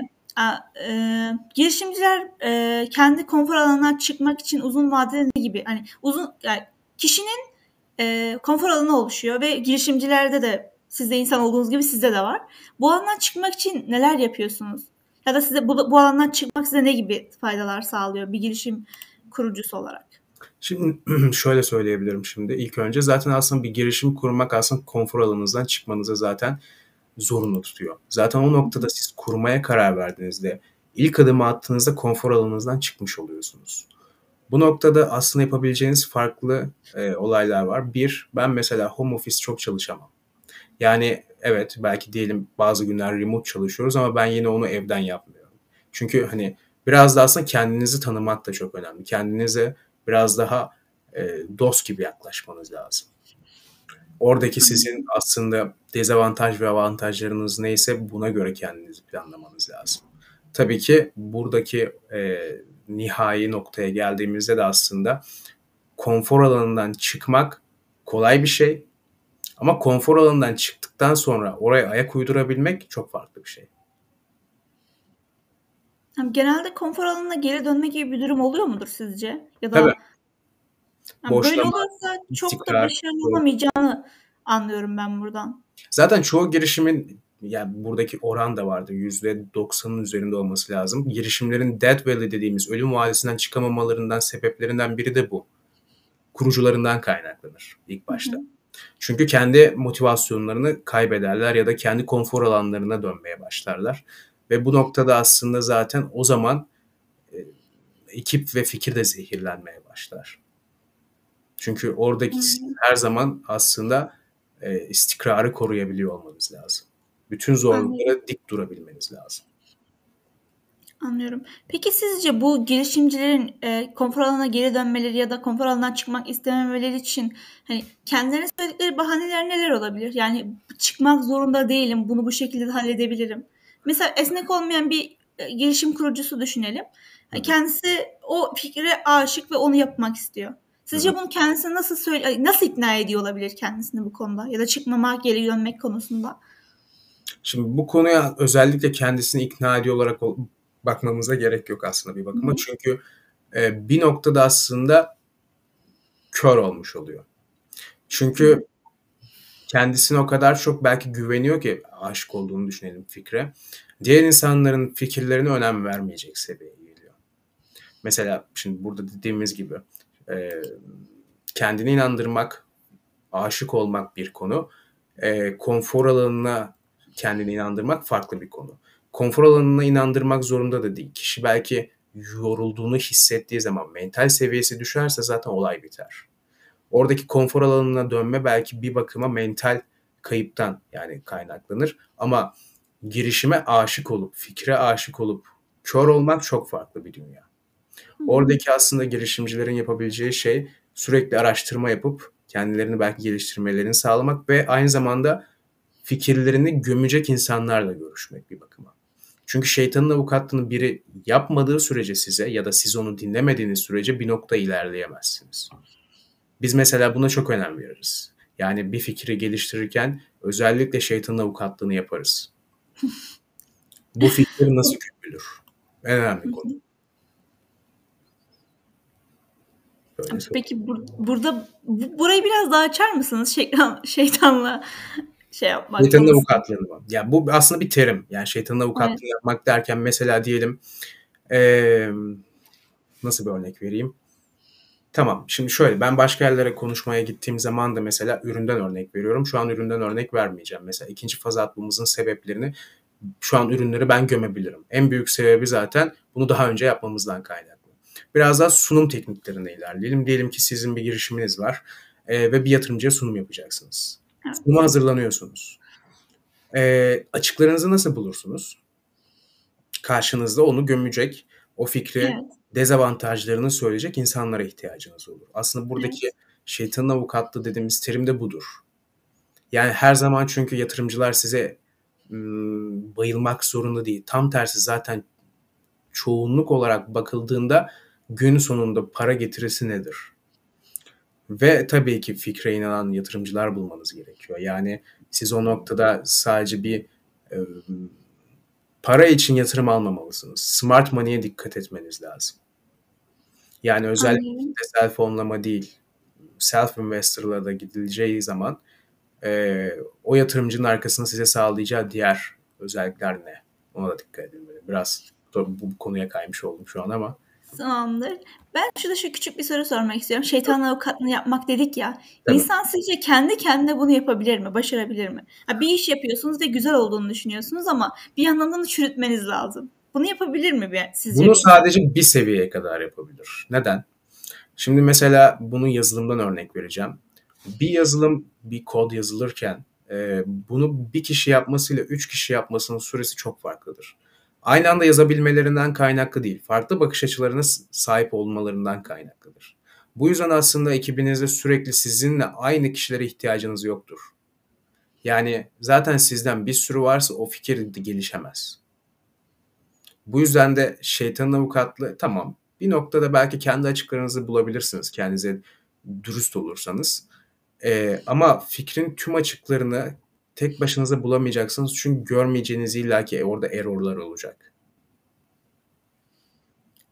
e, girişimciler e, kendi konfor alanından çıkmak için uzun vadede ne gibi hani uzun yani kişinin e, konfor alanı oluşuyor ve girişimcilerde de siz de insan olduğunuz gibi sizde de var. Bu alandan çıkmak için neler yapıyorsunuz? Ya da size bu, bu alandan çıkmak size ne gibi faydalar sağlıyor bir girişim kurucusu olarak? Şimdi *clears throat* şöyle söyleyebilirim şimdi. İlk önce zaten aslında bir girişim kurmak aslında konfor alanınızdan çıkmanıza zaten zorunlu tutuyor. Zaten o noktada siz kurmaya karar verdiğinizde ilk adımı attığınızda konfor alanınızdan çıkmış oluyorsunuz. Bu noktada aslında yapabileceğiniz farklı e, olaylar var. Bir, ben mesela home office çok çalışamam. Yani evet belki diyelim bazı günler remote çalışıyoruz ama ben yine onu evden yapmıyorum. Çünkü hani biraz da aslında kendinizi tanımak da çok önemli. Kendinize biraz daha e, dost gibi yaklaşmanız lazım. Oradaki sizin aslında dezavantaj ve avantajlarınız neyse buna göre kendinizi planlamanız lazım. Tabii ki buradaki e, nihai noktaya geldiğimizde de aslında konfor alanından çıkmak kolay bir şey ama konfor alanından çıktıktan sonra oraya ayak uydurabilmek çok farklı bir şey. Genelde konfor alanına geri dönme gibi bir durum oluyor mudur sizce? Ya da Tabii. Yani Boşlama, böyle olursa çok istikrar, da başarılı olamayacağını anlıyorum ben buradan. Zaten çoğu girişimin yani buradaki oran da vardı. %90'ın üzerinde olması lazım. Girişimlerin dead valley dediğimiz ölüm vadisinden çıkamamalarından sebeplerinden biri de bu. Kurucularından kaynaklanır ilk başta. Hı hı. Çünkü kendi motivasyonlarını kaybederler ya da kendi konfor alanlarına dönmeye başlarlar. Ve bu noktada aslında zaten o zaman e, ekip ve fikir de zehirlenmeye başlar. Çünkü oradaki her zaman aslında e, istikrarı koruyabiliyor olmanız lazım. Bütün zorluklara dik durabilmeniz lazım. Anlıyorum. Peki sizce bu girişimcilerin e, konfor alanına geri dönmeleri ya da konfor alanından çıkmak istememeleri için hani kendilerine söyledikleri bahaneler neler olabilir? Yani çıkmak zorunda değilim, bunu bu şekilde de halledebilirim. Mesela esnek olmayan bir e, girişim kurucusu düşünelim. Hı. Kendisi o fikre aşık ve onu yapmak istiyor. Sizce Hı. bunu kendisine nasıl söyle nasıl ikna ediyor olabilir kendisini bu konuda ya da çıkmamak, geri dönmek konusunda? Şimdi bu konuya özellikle kendisini ikna ediyor olarak bakmamıza gerek yok aslında bir bakıma. Hı. Çünkü e, bir noktada aslında kör olmuş oluyor. Çünkü Hı. kendisine o kadar çok belki güveniyor ki aşık olduğunu düşünelim fikre. Diğer insanların fikirlerine önem vermeyecek seviyeye geliyor. Mesela şimdi burada dediğimiz gibi e, kendini inandırmak, aşık olmak bir konu. E, konfor alanına kendini inandırmak farklı bir konu konfor alanına inandırmak zorunda da değil. Kişi belki yorulduğunu hissettiği zaman mental seviyesi düşerse zaten olay biter. Oradaki konfor alanına dönme belki bir bakıma mental kayıptan yani kaynaklanır ama girişime aşık olup, fikre aşık olup kör olmak çok farklı bir dünya. Oradaki aslında girişimcilerin yapabileceği şey sürekli araştırma yapıp kendilerini belki geliştirmelerini sağlamak ve aynı zamanda fikirlerini gömecek insanlarla görüşmek bir bakıma. Çünkü şeytanın avukatlığını biri yapmadığı sürece size ya da siz onu dinlemediğiniz sürece bir nokta ilerleyemezsiniz. Biz mesela buna çok önem veririz. Yani bir fikri geliştirirken özellikle şeytanın avukatlığını yaparız. *laughs* Bu fikir nasıl gömülür? En önemli konu. Peki bur- burada bu- burayı biraz daha açar mısınız şeytan, şeytanla şey yapmak. Şeytanın avukatlığını mı? Ya bu aslında bir terim. Yani şeytanın avukatlığını evet. yapmak derken mesela diyelim ee, nasıl bir örnek vereyim? Tamam şimdi şöyle ben başka yerlere konuşmaya gittiğim zaman da mesela üründen örnek veriyorum. Şu an üründen örnek vermeyeceğim. Mesela ikinci faz atmamızın sebeplerini şu an ürünleri ben gömebilirim. En büyük sebebi zaten bunu daha önce yapmamızdan kaynaklı. Biraz daha sunum tekniklerine ilerleyelim. Diyelim ki sizin bir girişiminiz var e, ve bir yatırımcıya sunum yapacaksınız. Sunuma hazırlanıyorsunuz. E, açıklarınızı nasıl bulursunuz? Karşınızda onu gömecek, o fikri evet. dezavantajlarını söyleyecek insanlara ihtiyacınız olur. Aslında buradaki evet. şeytanın avukatlığı dediğimiz terim de budur. Yani her zaman çünkü yatırımcılar size ım, bayılmak zorunda değil. Tam tersi zaten çoğunluk olarak bakıldığında gün sonunda para getirisi nedir? Ve tabii ki fikre inanan yatırımcılar bulmanız gerekiyor. Yani siz o noktada sadece bir e, para için yatırım almamalısınız. Smart money'e dikkat etmeniz lazım. Yani özellikle self fonlama değil, self investor'la da gidileceği zaman e, o yatırımcının arkasında size sağlayacağı diğer özellikler ne? Ona da dikkat edilmeli. Biraz bu, bu konuya kaymış oldum şu an ama. Tamamdır. Ben şurada şu küçük bir soru sormak istiyorum. Şeytan avukatlığını yapmak dedik ya. Tabii. İnsan sizce kendi kendine bunu yapabilir mi? Başarabilir mi? Ha, bir iş yapıyorsunuz ve güzel olduğunu düşünüyorsunuz ama bir yandan da çürütmeniz lazım. Bunu yapabilir mi bir, sizce? Bunu sadece bir seviyeye kadar yapabilir. Neden? Şimdi mesela bunu yazılımdan örnek vereceğim. Bir yazılım, bir kod yazılırken bunu bir kişi yapmasıyla üç kişi yapmasının süresi çok farklıdır aynı anda yazabilmelerinden kaynaklı değil. Farklı bakış açılarına sahip olmalarından kaynaklıdır. Bu yüzden aslında ekibinizde sürekli sizinle aynı kişilere ihtiyacınız yoktur. Yani zaten sizden bir sürü varsa o fikir gelişemez. Bu yüzden de şeytanın avukatlığı tamam bir noktada belki kendi açıklarınızı bulabilirsiniz kendinize dürüst olursanız. Ee, ama fikrin tüm açıklarını tek başınıza bulamayacaksınız. Çünkü görmeyeceğiniz illaki orada errorlar olacak.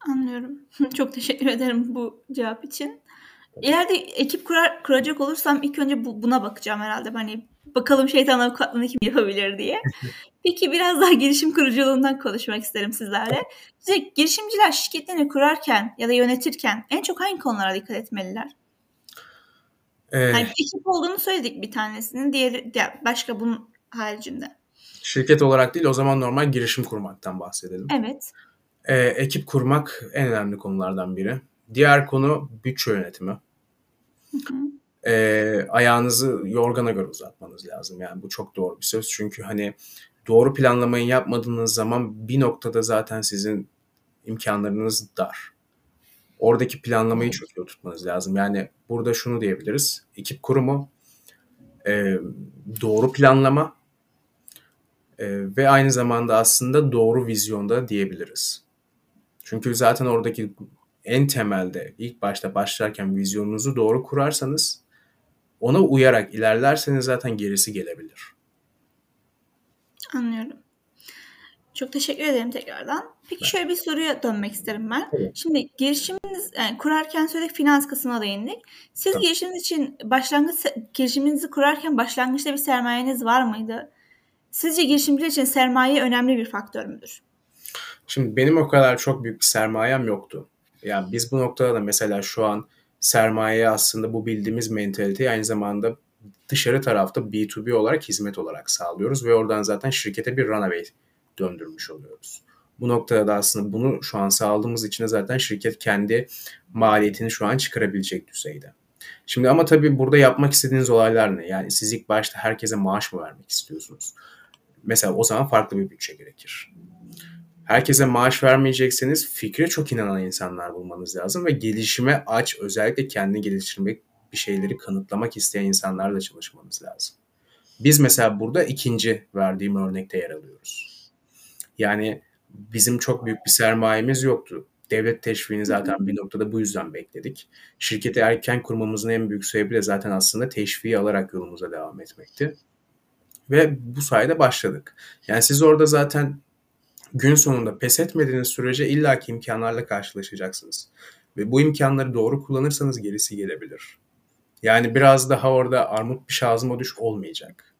Anlıyorum. *laughs* Çok teşekkür ederim bu cevap için. İleride ekip kurar, kuracak olursam ilk önce bu, buna bakacağım herhalde. Hani bakalım şeytan avukatlığını kim yapabilir diye. *laughs* Peki biraz daha girişim kuruculuğundan konuşmak isterim sizlerle. Size girişimciler şirketlerini kurarken ya da yönetirken en çok hangi konulara dikkat etmeliler? Ee, yani ekip olduğunu söyledik bir tanesinin. Diğeri başka bunun haricinde. Şirket olarak değil o zaman normal girişim kurmaktan bahsedelim. Evet. Ee, ekip kurmak en önemli konulardan biri. Diğer konu bütçe yönetimi. Hı hı. Ee, ayağınızı yorgana göre uzatmanız lazım. Yani bu çok doğru bir söz. Çünkü hani doğru planlamayı yapmadığınız zaman bir noktada zaten sizin imkanlarınız dar. Oradaki planlamayı çok iyi tutmanız lazım. Yani burada şunu diyebiliriz. Ekip kurumu, e, doğru planlama e, ve aynı zamanda aslında doğru vizyonda diyebiliriz. Çünkü zaten oradaki en temelde ilk başta başlarken vizyonunuzu doğru kurarsanız ona uyarak ilerlerseniz zaten gerisi gelebilir. Anlıyorum. Çok teşekkür ederim tekrardan. Peki şöyle bir soruya dönmek isterim ben. Evet. Şimdi girişiminiz yani kurarken söyledik finans kısmına değindik. Siz Tabii. girişiminiz için başlangıç girişiminizi kurarken başlangıçta bir sermayeniz var mıydı? Sizce girişimciler için sermaye önemli bir faktör müdür? Şimdi benim o kadar çok büyük bir sermayem yoktu. Yani biz bu noktada da mesela şu an sermaye aslında bu bildiğimiz mentaliteyi aynı zamanda dışarı tarafta B2B olarak hizmet olarak sağlıyoruz ve oradan zaten şirkete bir runaway döndürmüş oluyoruz. Bu noktada da aslında bunu şu an sağladığımız için de zaten şirket kendi maliyetini şu an çıkarabilecek düzeyde. Şimdi ama tabii burada yapmak istediğiniz olaylar ne? Yani siz ilk başta herkese maaş mı vermek istiyorsunuz? Mesela o zaman farklı bir bütçe gerekir. Herkese maaş vermeyecekseniz fikre çok inanan insanlar bulmanız lazım ve gelişime aç, özellikle kendi geliştirmek, bir şeyleri kanıtlamak isteyen insanlarla çalışmanız lazım. Biz mesela burada ikinci verdiğim örnekte yer alıyoruz. Yani bizim çok büyük bir sermayemiz yoktu. Devlet teşviğini zaten bir noktada bu yüzden bekledik. Şirketi erken kurmamızın en büyük sebebi de zaten aslında teşviği alarak yolumuza devam etmekti. Ve bu sayede başladık. Yani siz orada zaten gün sonunda pes etmediğiniz sürece illaki imkanlarla karşılaşacaksınız. Ve bu imkanları doğru kullanırsanız gerisi gelebilir. Yani biraz daha orada armut bir şazıma düş olmayacak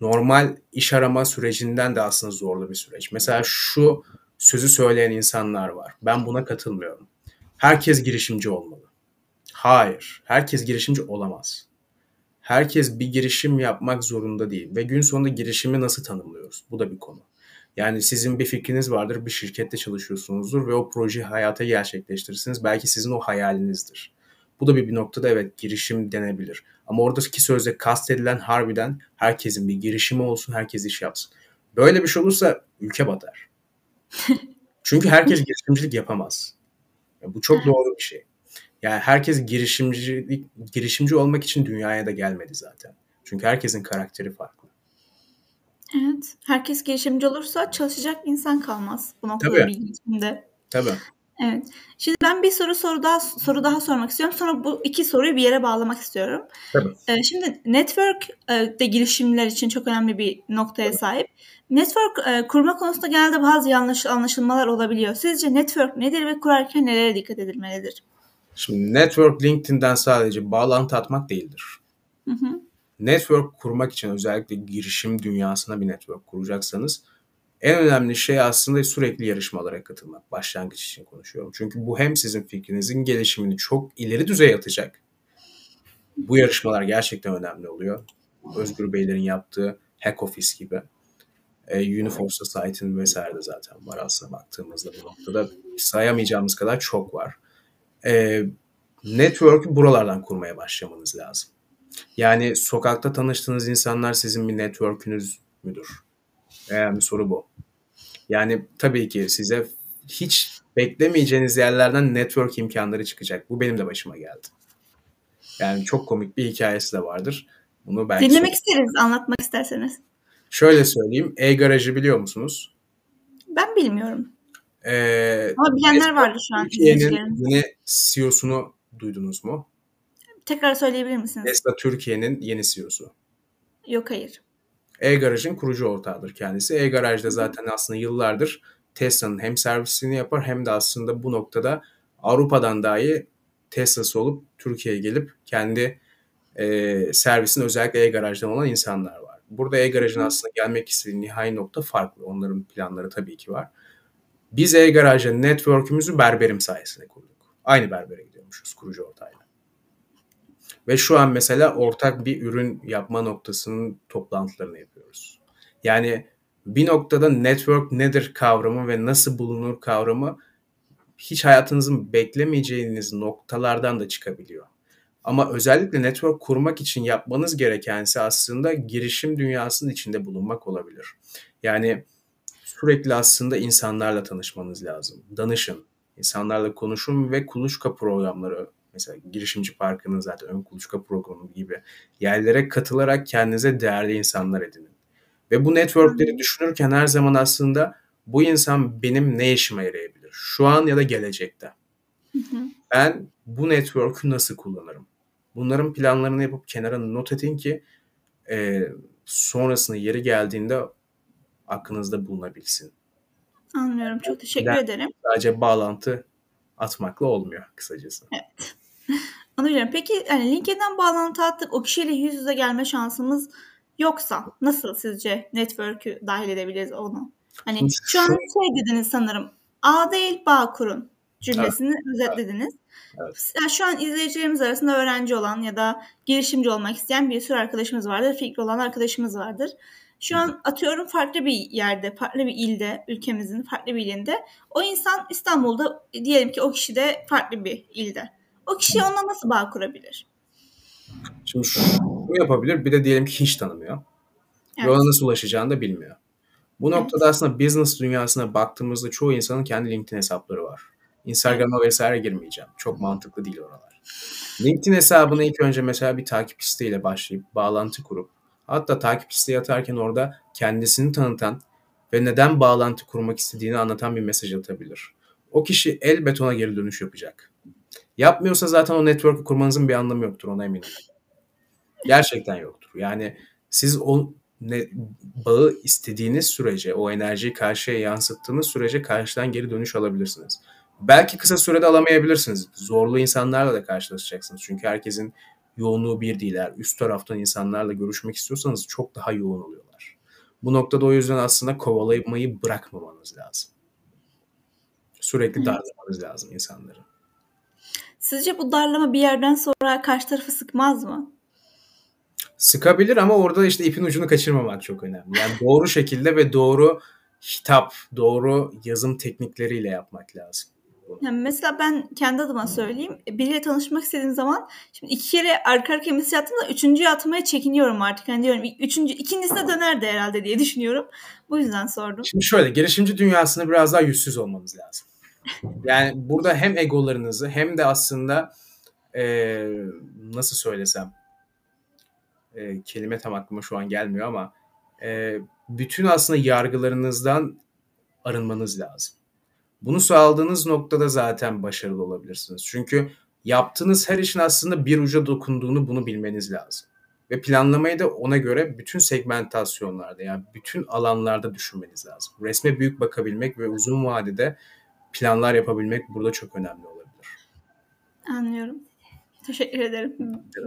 normal iş arama sürecinden de aslında zorlu bir süreç. Mesela şu sözü söyleyen insanlar var. Ben buna katılmıyorum. Herkes girişimci olmalı. Hayır, herkes girişimci olamaz. Herkes bir girişim yapmak zorunda değil ve gün sonunda girişimi nasıl tanımlıyoruz? Bu da bir konu. Yani sizin bir fikriniz vardır, bir şirkette çalışıyorsunuzdur ve o projeyi hayata gerçekleştirirsiniz. Belki sizin o hayalinizdir. Bu da bir, bir noktada evet girişim denebilir. Ama oradaki sözde kastedilen harbiden herkesin bir girişimi olsun, herkes iş yapsın. Böyle bir şey olursa ülke batar. *laughs* Çünkü herkes girişimcilik yapamaz. Bu çok doğru bir şey. Yani herkes girişimci girişimci olmak için dünyaya da gelmedi zaten. Çünkü herkesin karakteri farklı. Evet. Herkes girişimci olursa çalışacak insan kalmaz bu noktada Tabii. bir girişimde. Tabii. Evet. Şimdi ben bir soru soru daha soru daha sormak istiyorum. Sonra bu iki soruyu bir yere bağlamak istiyorum. Tabii. Ee, şimdi network e, de girişimler için çok önemli bir noktaya sahip. Network e, kurma konusunda genelde bazı yanlış anlaşılmalar olabiliyor. Sizce network nedir ve kurarken nelere dikkat edilmelidir? Şimdi network LinkedIn'den sadece bağlantı atmak değildir. Hı hı. Network kurmak için özellikle girişim dünyasına bir network kuracaksanız en önemli şey aslında sürekli yarışmalara katılmak. Başlangıç için konuşuyorum. Çünkü bu hem sizin fikrinizin gelişimini çok ileri düzey atacak. Bu yarışmalar gerçekten önemli oluyor. Özgür Beylerin yaptığı Hack Office gibi. E, Uniform Society'nin vesaire de zaten var aslında baktığımızda bu noktada. Sayamayacağımız kadar çok var. E, network'ü buralardan kurmaya başlamanız lazım. Yani sokakta tanıştığınız insanlar sizin bir network'ünüz müdür? Önemli soru bu. Yani tabii ki size hiç beklemeyeceğiniz yerlerden network imkanları çıkacak. Bu benim de başıma geldi. Yani çok komik bir hikayesi de vardır. Bunu belki Dinlemek isteriz, anlatmak isterseniz. Şöyle söyleyeyim. E-Garaj'ı biliyor musunuz? Ben bilmiyorum. Ee, Ama bilenler vardı şu an. Türkiye'nin yeni CEO'sunu duydunuz mu? Tekrar söyleyebilir misiniz? Tesla Türkiye'nin yeni CEO'su. Yok hayır. E-Garaj'ın kurucu ortağıdır kendisi. E-Garaj'da zaten aslında yıllardır Tesla'nın hem servisini yapar hem de aslında bu noktada Avrupa'dan dahi Tesla'sı olup Türkiye'ye gelip kendi e, servisini özellikle e-garajdan olan insanlar var. Burada e-garajın aslında gelmek istediği nihai nokta farklı. Onların planları tabii ki var. Biz e-garajla network'ümüzü berberim sayesinde kurduk. Aynı berbere gidiyormuşuz kurucu ortağıyla. Ve şu an mesela ortak bir ürün yapma noktasının toplantılarını yapıyoruz. Yani bir noktada network nedir kavramı ve nasıl bulunur kavramı hiç hayatınızın beklemeyeceğiniz noktalardan da çıkabiliyor. Ama özellikle network kurmak için yapmanız gerekense aslında girişim dünyasının içinde bulunmak olabilir. Yani sürekli aslında insanlarla tanışmanız lazım. Danışın, insanlarla konuşun ve kuluçka programları mesela girişimci parkının zaten ön kuluçka programı gibi yerlere katılarak kendinize değerli insanlar edinin. Ve bu networkleri düşünürken her zaman aslında bu insan benim ne işime yarayabilir? Şu an ya da gelecekte. Ben bu network'ü nasıl kullanırım? Bunların planlarını yapıp kenara not edin ki e, sonrasında yeri geldiğinde aklınızda bulunabilsin. Anlıyorum. Çok teşekkür ben, ederim. Sadece bağlantı atmakla olmuyor kısacası. Evet. Onu biliyorum. Peki yani LinkedIn'den bağlantı attık. O kişiyle yüz yüze gelme şansımız yoksa nasıl sizce network'ü dahil edebiliriz onu? Hani şu an şey dediniz sanırım. A değil bağ kurun cümlesini evet. özetlediniz. Evet. Yani şu an izleyicilerimiz arasında öğrenci olan ya da girişimci olmak isteyen bir sürü arkadaşımız vardır. Fikri olan arkadaşımız vardır. Şu an atıyorum farklı bir yerde, farklı bir ilde, ülkemizin farklı bir ilinde. O insan İstanbul'da, diyelim ki o kişi de farklı bir ilde. O kişi onunla nasıl bağ kurabilir? Şimdi şunu yapabilir. Bir de diyelim ki hiç tanımıyor. Evet. Ve ona nasıl ulaşacağını da bilmiyor. Bu evet. noktada aslında business dünyasına baktığımızda çoğu insanın kendi LinkedIn hesapları var. Instagram'a vesaire girmeyeceğim. Çok mantıklı değil oralar. LinkedIn hesabına ilk önce mesela bir takip listeyle başlayıp bağlantı kurup hatta takip listeyi atarken orada kendisini tanıtan ve neden bağlantı kurmak istediğini anlatan bir mesaj atabilir. O kişi elbet ona geri dönüş yapacak. Yapmıyorsa zaten o network'ü kurmanızın bir anlamı yoktur ona eminim. Gerçekten yoktur. Yani siz o ne, bağı istediğiniz sürece, o enerjiyi karşıya yansıttığınız sürece karşıdan geri dönüş alabilirsiniz. Belki kısa sürede alamayabilirsiniz. Zorlu insanlarla da karşılaşacaksınız. Çünkü herkesin yoğunluğu bir değil. Eğer üst taraftan insanlarla görüşmek istiyorsanız çok daha yoğun oluyorlar. Bu noktada o yüzden aslında kovalamayı bırakmamanız lazım. Sürekli darlamanız lazım insanları. Sizce bu darlama bir yerden sonra karşı tarafı sıkmaz mı? Sıkabilir ama orada işte ipin ucunu kaçırmamak çok önemli. Yani doğru şekilde ve doğru hitap, doğru yazım teknikleriyle yapmak lazım. Yani mesela ben kendi adıma söyleyeyim. Biriyle tanışmak istediğim zaman şimdi iki kere arka arkaya mesaj attım da üçüncüyü atmaya çekiniyorum artık. Hani diyorum üçüncü, ikincisine döner herhalde diye düşünüyorum. Bu yüzden sordum. Şimdi şöyle girişimci dünyasında biraz daha yüzsüz olmamız lazım. Yani burada hem egolarınızı hem de aslında e, nasıl söylesem e, kelime tam aklıma şu an gelmiyor ama e, bütün aslında yargılarınızdan arınmanız lazım. Bunu sağladığınız noktada zaten başarılı olabilirsiniz. Çünkü yaptığınız her işin aslında bir uca dokunduğunu bunu bilmeniz lazım. Ve planlamayı da ona göre bütün segmentasyonlarda yani bütün alanlarda düşünmeniz lazım. Resme büyük bakabilmek ve uzun vadede planlar yapabilmek burada çok önemli olabilir. Anlıyorum. Teşekkür ederim.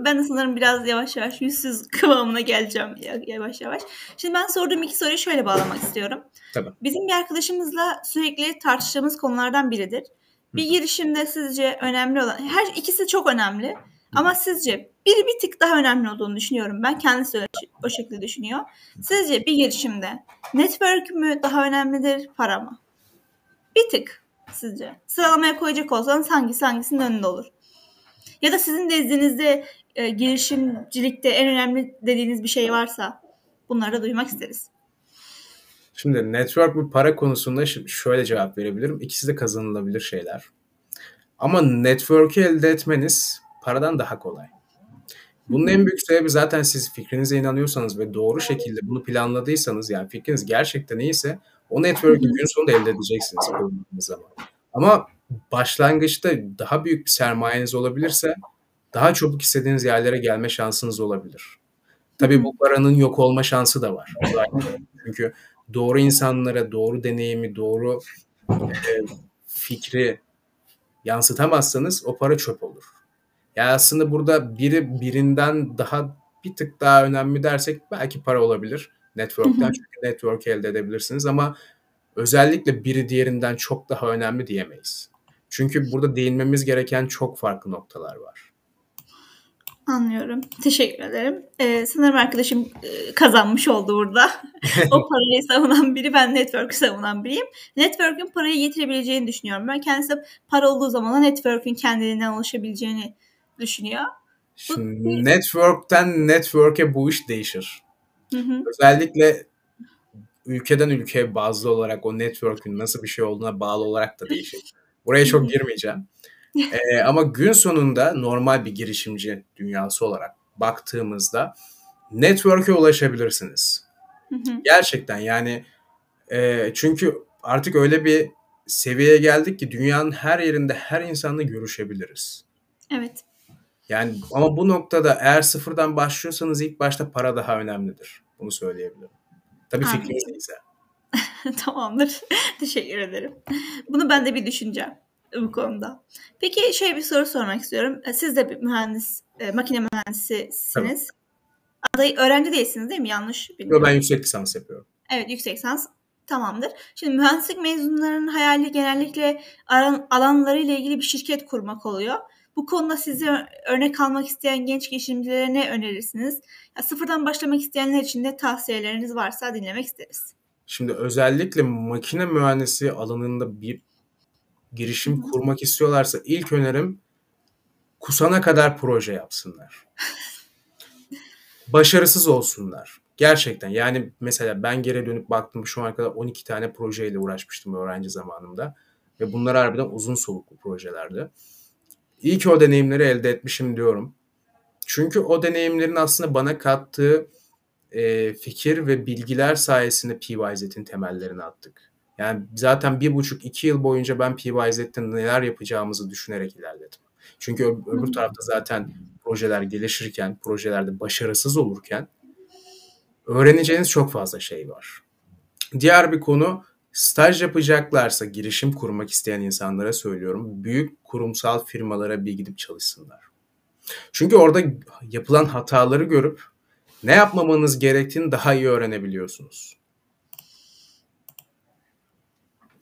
Ben de sanırım biraz yavaş yavaş yüzsüz *laughs* kıvamına geleceğim yavaş yavaş. Şimdi ben sorduğum iki soruyu şöyle bağlamak istiyorum. Tabii. Bizim bir arkadaşımızla sürekli tartıştığımız konulardan biridir. Bir girişimde sizce önemli olan, her ikisi çok önemli. Ama sizce biri bir tık daha önemli olduğunu düşünüyorum. Ben kendisi öyle, o şekilde düşünüyor. Sizce bir girişimde network mü daha önemlidir, para mı? Bir tık sizce. Sıralamaya koyacak olsanız hangisi hangisinin önünde olur? Ya da sizin nezdinizde e, girişimcilikte en önemli dediğiniz bir şey varsa bunları da duymak isteriz. Şimdi network ve para konusunda şöyle cevap verebilirim. İkisi de kazanılabilir şeyler. Ama network'ü elde etmeniz paradan daha kolay. Bunun en büyük sebebi zaten siz fikrinize inanıyorsanız ve doğru şekilde bunu planladıysanız yani fikriniz gerçekten iyiyse o network'ü gün sonunda elde edeceksiniz zaman. Ama başlangıçta daha büyük bir sermayeniz olabilirse daha çabuk istediğiniz yerlere gelme şansınız olabilir. Tabii bu paranın yok olma şansı da var. Çünkü doğru insanlara doğru deneyimi, doğru e, fikri yansıtamazsanız o para çöp olur. Yani aslında burada biri birinden daha bir tık daha önemli dersek belki para olabilir network'ten çünkü network elde edebilirsiniz ama özellikle biri diğerinden çok daha önemli diyemeyiz. Çünkü burada değinmemiz gereken çok farklı noktalar var. Anlıyorum. Teşekkür ederim. Ee, sanırım arkadaşım e, kazanmış oldu burada. o *laughs* parayı savunan biri, ben network'ü savunan biriyim. Network'ün parayı getirebileceğini düşünüyorum. Ben kendisi para olduğu zaman da network'ün kendiliğinden oluşabileceğini düşünüyor. Şimdi network'ten network'e bu iş değişir. Hı hı. Özellikle ülkeden ülkeye bazlı olarak o network'ün nasıl bir şey olduğuna bağlı olarak da değişir. Buraya çok girmeyeceğim. ee, ama gün sonunda normal bir girişimci dünyası olarak baktığımızda network'e ulaşabilirsiniz. Gerçekten yani e, çünkü artık öyle bir seviyeye geldik ki dünyanın her yerinde her insanla görüşebiliriz. Evet. Yani ama bu noktada eğer sıfırdan başlıyorsanız ilk başta para daha önemlidir. Bunu söyleyebilirim. Tabii fikriniz ise. *laughs* Tamamdır. *laughs* Teşekkür ederim. Bunu ben de bir düşüneceğim bu konuda. Peki şöyle bir soru sormak istiyorum. E, siz de bir mühendis, e, makine mühendisisiniz. Adayı öğrenci değilsiniz değil mi? Yanlış bilmiyorum. Yok ben yüksek lisans yapıyorum. Evet yüksek lisans tamamdır. Şimdi mühendislik mezunlarının hayali genellikle alanlarıyla ilgili bir şirket kurmak oluyor. Bu konuda size örnek almak isteyen genç girişimcilere ne önerirsiniz? Ya sıfırdan başlamak isteyenler için de tavsiyeleriniz varsa dinlemek isteriz. Şimdi özellikle makine mühendisi alanında bir girişim Hı-hı. kurmak istiyorlarsa ilk önerim kusana kadar proje yapsınlar. *laughs* Başarısız olsunlar. Gerçekten yani mesela ben geri dönüp baktım şu ana kadar 12 tane projeyle uğraşmıştım öğrenci zamanımda. Ve bunlar harbiden uzun soluklu projelerdi. İyi ki o deneyimleri elde etmişim diyorum. Çünkü o deneyimlerin aslında bana kattığı e, fikir ve bilgiler sayesinde PYZ'in temellerini attık. Yani zaten bir buçuk iki yıl boyunca ben PYZ'de neler yapacağımızı düşünerek ilerledim. Çünkü öbür tarafta zaten projeler gelişirken, projelerde başarısız olurken öğreneceğiniz çok fazla şey var. Diğer bir konu staj yapacaklarsa girişim kurmak isteyen insanlara söylüyorum. Büyük kurumsal firmalara bir gidip çalışsınlar. Çünkü orada yapılan hataları görüp ne yapmamanız gerektiğini daha iyi öğrenebiliyorsunuz.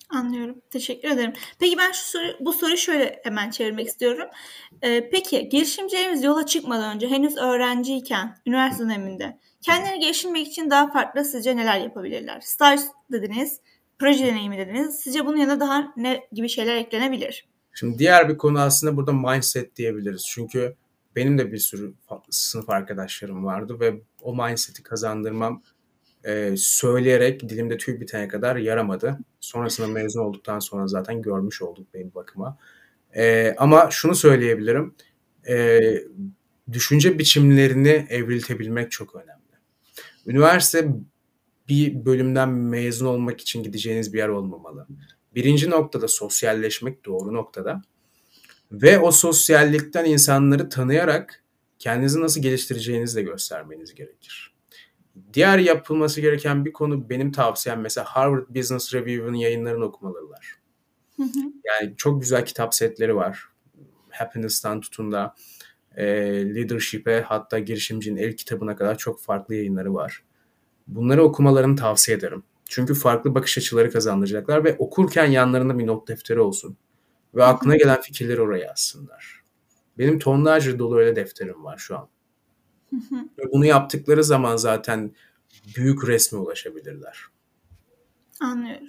Anlıyorum. Teşekkür ederim. Peki ben şu soru, bu soruyu şöyle hemen çevirmek istiyorum. Ee, peki girişimcilerimiz yola çıkmadan önce henüz öğrenciyken üniversite döneminde kendilerini geliştirmek için daha farklı sizce neler yapabilirler? Staj dediniz, proje deneyimi dediniz. Sizce bunun yanına daha ne gibi şeyler eklenebilir? Şimdi diğer bir konu aslında burada mindset diyebiliriz. Çünkü benim de bir sürü sınıf arkadaşlarım vardı ve o mindset'i kazandırmam e, söyleyerek dilimde tüy bitene kadar yaramadı. Sonrasında mezun olduktan sonra zaten görmüş olduk benim bakıma. E, ama şunu söyleyebilirim. E, düşünce biçimlerini evriltebilmek çok önemli. Üniversite bir bölümden mezun olmak için gideceğiniz bir yer olmamalı. Birinci noktada sosyalleşmek doğru noktada. Ve o sosyallikten insanları tanıyarak kendinizi nasıl geliştireceğinizi de göstermeniz gerekir. Diğer yapılması gereken bir konu benim tavsiyem mesela Harvard Business Review'un yayınlarını okumaları var. Yani çok güzel kitap setleri var. Happiness'tan tutun da e, Leadership'e hatta girişimcinin el kitabına kadar çok farklı yayınları var. Bunları okumalarını tavsiye ederim. Çünkü farklı bakış açıları kazandıracaklar ve okurken yanlarında bir not defteri olsun. Ve aklına gelen fikirleri oraya yazsınlar. Benim tonlarca dolu öyle defterim var şu an. Ve bunu yaptıkları zaman zaten büyük resme ulaşabilirler. Anlıyorum.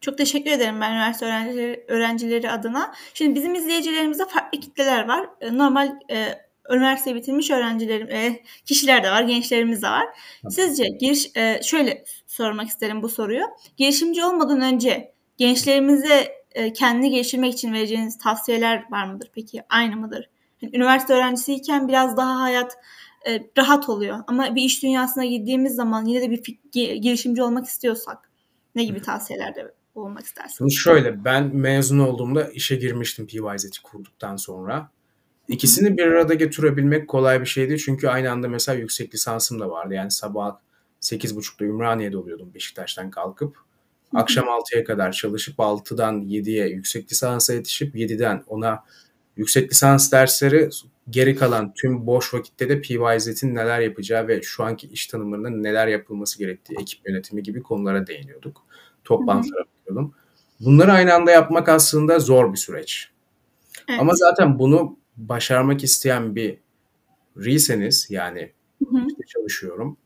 Çok teşekkür ederim ben üniversite öğrencileri, öğrencileri adına. Şimdi bizim izleyicilerimizde farklı kitleler var. E, normal e, üniversite bitirmiş öğrencilerim, e, kişiler de var, gençlerimiz de var. Sizce giriş, e, şöyle sormak isterim bu soruyu. Girişimci olmadan önce gençlerimize e, kendini geliştirmek için vereceğiniz tavsiyeler var mıdır? Peki aynı mıdır? Yani üniversite öğrencisiyken biraz daha hayat e, rahat oluyor. Ama bir iş dünyasına girdiğimiz zaman yine de bir girişimci olmak istiyorsak ne gibi tavsiyelerde bulunmak istersiniz? Şöyle ben mezun olduğumda işe girmiştim PYZ'i kurduktan sonra. İkisini bir arada götürebilmek kolay bir şeydi. Çünkü aynı anda mesela yüksek lisansım da vardı. Yani sabah 8.30'da Ümraniye'de oluyordum Beşiktaş'tan kalkıp. Akşam 6'ya kadar çalışıp 6'dan 7'ye yüksek lisansa yetişip 7'den ona yüksek lisans dersleri geri kalan tüm boş vakitte de PYZ'in neler yapacağı ve şu anki iş tanımlarında neler yapılması gerektiği, ekip yönetimi gibi konulara değiniyorduk. Toplantılara bakıyordum. Bunları aynı anda yapmak aslında zor bir süreç. Evet. Ama zaten bunu başarmak isteyen bir riyseniz yani hı hı. işte çalışıyorum.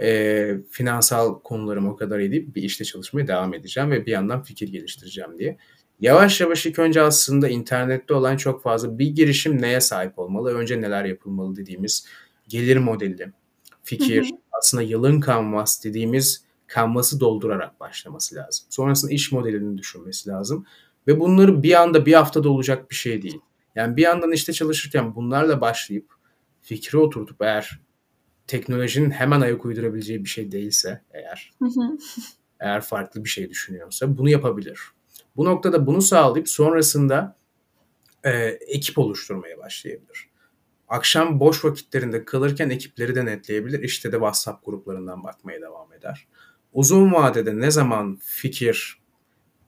E, finansal konularım o kadar iyi değil. Bir işte çalışmaya devam edeceğim ve bir yandan fikir geliştireceğim diye. Yavaş yavaş ilk önce aslında internette olan çok fazla bir girişim neye sahip olmalı, önce neler yapılmalı dediğimiz gelir modeli, fikir, hı hı. aslında yılın kanvas dediğimiz kanvası doldurarak başlaması lazım. Sonrasında iş modelini düşünmesi lazım. Ve bunları bir anda bir haftada olacak bir şey değil. Yani bir yandan işte çalışırken bunlarla başlayıp fikri oturtup eğer teknolojinin hemen ayak uydurabileceği bir şey değilse eğer eğer farklı bir şey düşünüyorsa bunu yapabilir. Bu noktada bunu sağlayıp sonrasında e, ekip oluşturmaya başlayabilir. Akşam boş vakitlerinde kalırken ekipleri de netleyebilir. İşte de WhatsApp gruplarından bakmaya devam eder. Uzun vadede ne zaman fikir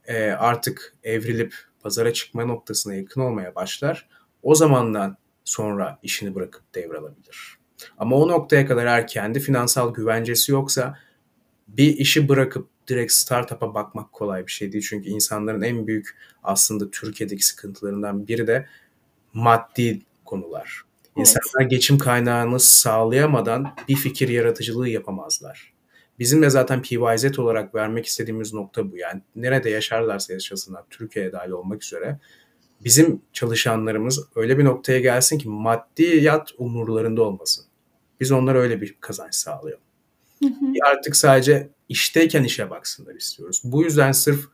e, artık evrilip pazara çıkma noktasına yakın olmaya başlar. O zamandan sonra işini bırakıp devralabilir. Ama o noktaya kadar eğer kendi finansal güvencesi yoksa bir işi bırakıp direkt startup'a bakmak kolay bir şey değil. Çünkü insanların en büyük aslında Türkiye'deki sıkıntılarından biri de maddi konular. İnsanlar geçim kaynağını sağlayamadan bir fikir yaratıcılığı yapamazlar. Bizim de zaten PYZ olarak vermek istediğimiz nokta bu. Yani nerede yaşarlarsa yaşasınlar, Türkiye'ye dahil olmak üzere bizim çalışanlarımız öyle bir noktaya gelsin ki maddiyat umurlarında olmasın. Biz onlara öyle bir kazanç sağlayalım. Hı hı. Artık sadece işteyken işe baksınlar istiyoruz. Bu yüzden sırf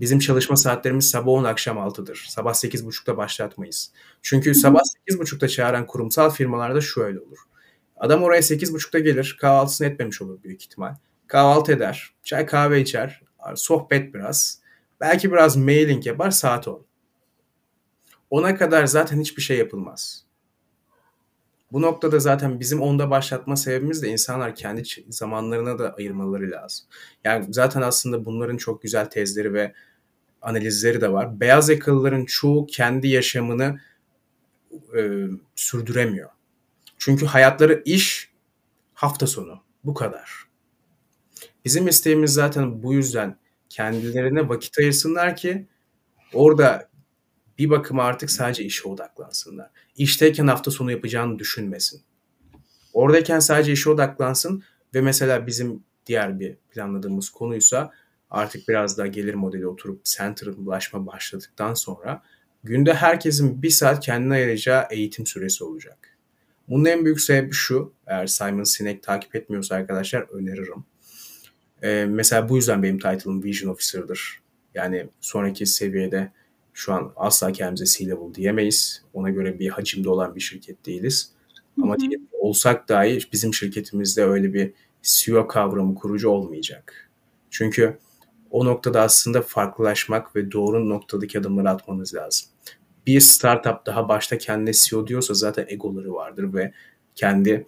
bizim çalışma saatlerimiz sabah 10 akşam 6'dır. Sabah 8.30'da başlatmayız. Çünkü sabah 8.30'da çağıran kurumsal firmalarda şöyle olur. Adam oraya 8.30'da gelir, kahvaltısını etmemiş olur büyük ihtimal. Kahvaltı eder, çay kahve içer, sohbet biraz. Belki biraz mailing yapar, saat 10. Ona kadar zaten hiçbir şey yapılmaz. Bu noktada zaten bizim onda başlatma sebebimiz de insanlar kendi zamanlarına da ayırmaları lazım. Yani zaten aslında bunların çok güzel tezleri ve analizleri de var. Beyaz yakalıların çoğu kendi yaşamını e, sürdüremiyor. Çünkü hayatları iş, hafta sonu. Bu kadar. Bizim isteğimiz zaten bu yüzden kendilerine vakit ayırsınlar ki orada bir bakıma artık sadece işe odaklansınlar. İşteyken hafta sonu yapacağını düşünmesin. Oradayken sadece işe odaklansın ve mesela bizim diğer bir planladığımız konuysa artık biraz daha gelir modeli oturup center'laşma başladıktan sonra günde herkesin bir saat kendine ayıracağı eğitim süresi olacak. Bunun en büyük sebebi şu, eğer Simon Sinek takip etmiyorsa arkadaşlar öneririm. E, mesela bu yüzden benim title'ım Vision Officer'dır. Yani sonraki seviyede şu an asla kendimize C-level diyemeyiz. Ona göre bir hacimde olan bir şirket değiliz. Ama hı hı. olsak dahi bizim şirketimizde öyle bir CEO kavramı kurucu olmayacak. Çünkü o noktada aslında farklılaşmak ve doğru noktadaki adımları atmanız lazım. Bir startup daha başta kendine CEO diyorsa zaten egoları vardır ve kendi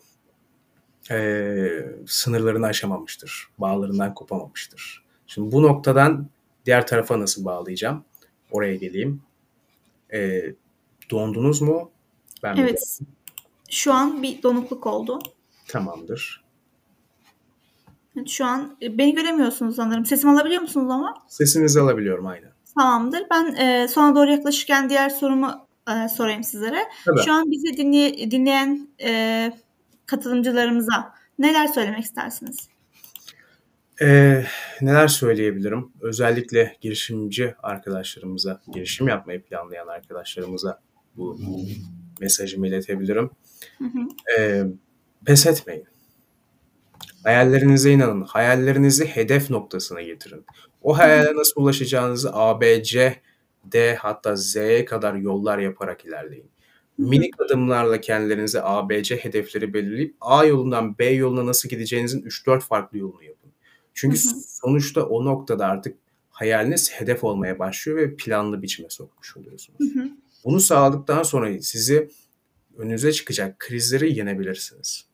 e, sınırlarını aşamamıştır. Bağlarından kopamamıştır. Şimdi bu noktadan diğer tarafa nasıl bağlayacağım? Oraya geleyim. E, dondunuz mu? Ben evet. Şu an bir donukluk oldu. Tamamdır. Şu an beni göremiyorsunuz sanırım. Sesimi alabiliyor musunuz ama? Sesinizi alabiliyorum aynen. Tamamdır. Ben e, sona doğru yaklaşırken diğer sorumu e, sorayım sizlere. Tabii. Şu an bizi dinley- dinleyen e, katılımcılarımıza neler söylemek istersiniz? Ee, neler söyleyebilirim? Özellikle girişimci arkadaşlarımıza, girişim yapmayı planlayan arkadaşlarımıza bu mesajımı iletebilirim. Hı hı. Ee, pes etmeyin. Hayallerinize inanın. Hayallerinizi hedef noktasına getirin. O hayale nasıl ulaşacağınızı A, B, C, D hatta Z'ye kadar yollar yaparak ilerleyin. Minik adımlarla kendilerinize A, B, C hedefleri belirleyip A yolundan B yoluna nasıl gideceğinizin 3-4 farklı yolunu yapın. Çünkü sonuçta o noktada artık hayaliniz hedef olmaya başlıyor ve planlı biçime sokmuş oluyorsunuz. Bunu sağladıktan sonra sizi önünüze çıkacak krizleri yenebilirsiniz.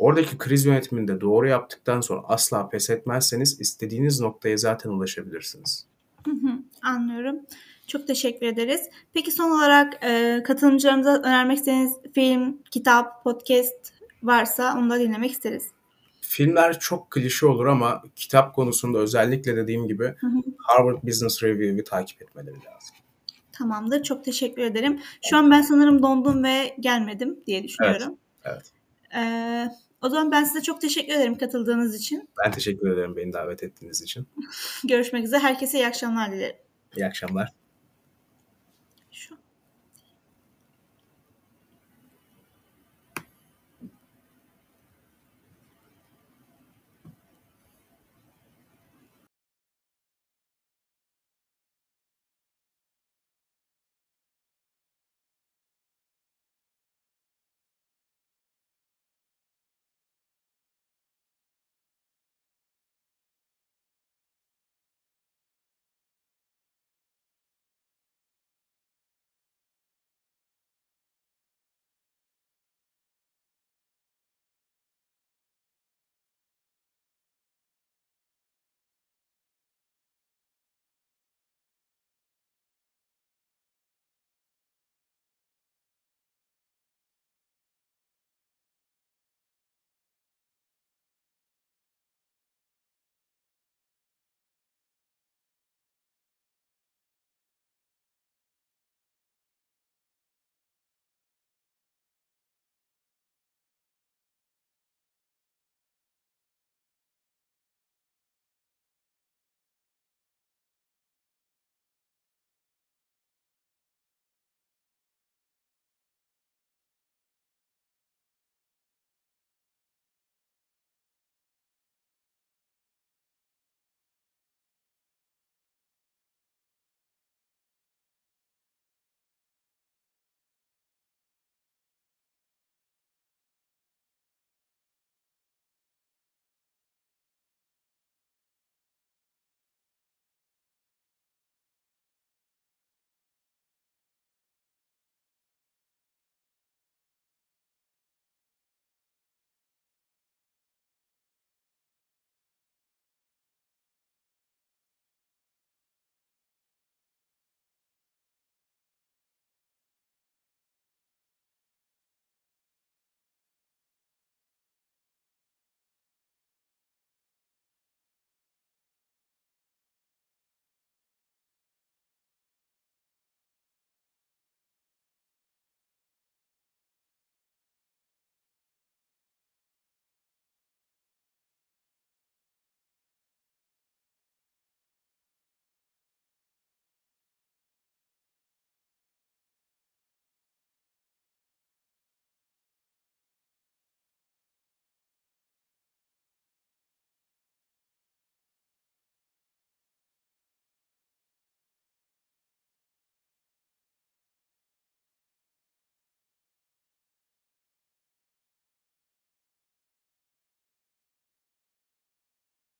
Oradaki kriz yönetimini de doğru yaptıktan sonra asla pes etmezseniz istediğiniz noktaya zaten ulaşabilirsiniz. Hı hı, anlıyorum. Çok teşekkür ederiz. Peki son olarak e, katılımcılarımıza önermek istediğiniz film, kitap, podcast varsa onu da dinlemek isteriz. Filmler çok klişe olur ama kitap konusunda özellikle dediğim gibi hı hı. Harvard Business Review'u takip etmeleri lazım. Tamamdır. Çok teşekkür ederim. Şu an ben sanırım dondum ve gelmedim diye düşünüyorum. Evet. evet. Ee, o zaman ben size çok teşekkür ederim katıldığınız için. Ben teşekkür ederim beni davet ettiğiniz için. *laughs* Görüşmek üzere. Herkese iyi akşamlar dilerim. İyi akşamlar. Şu.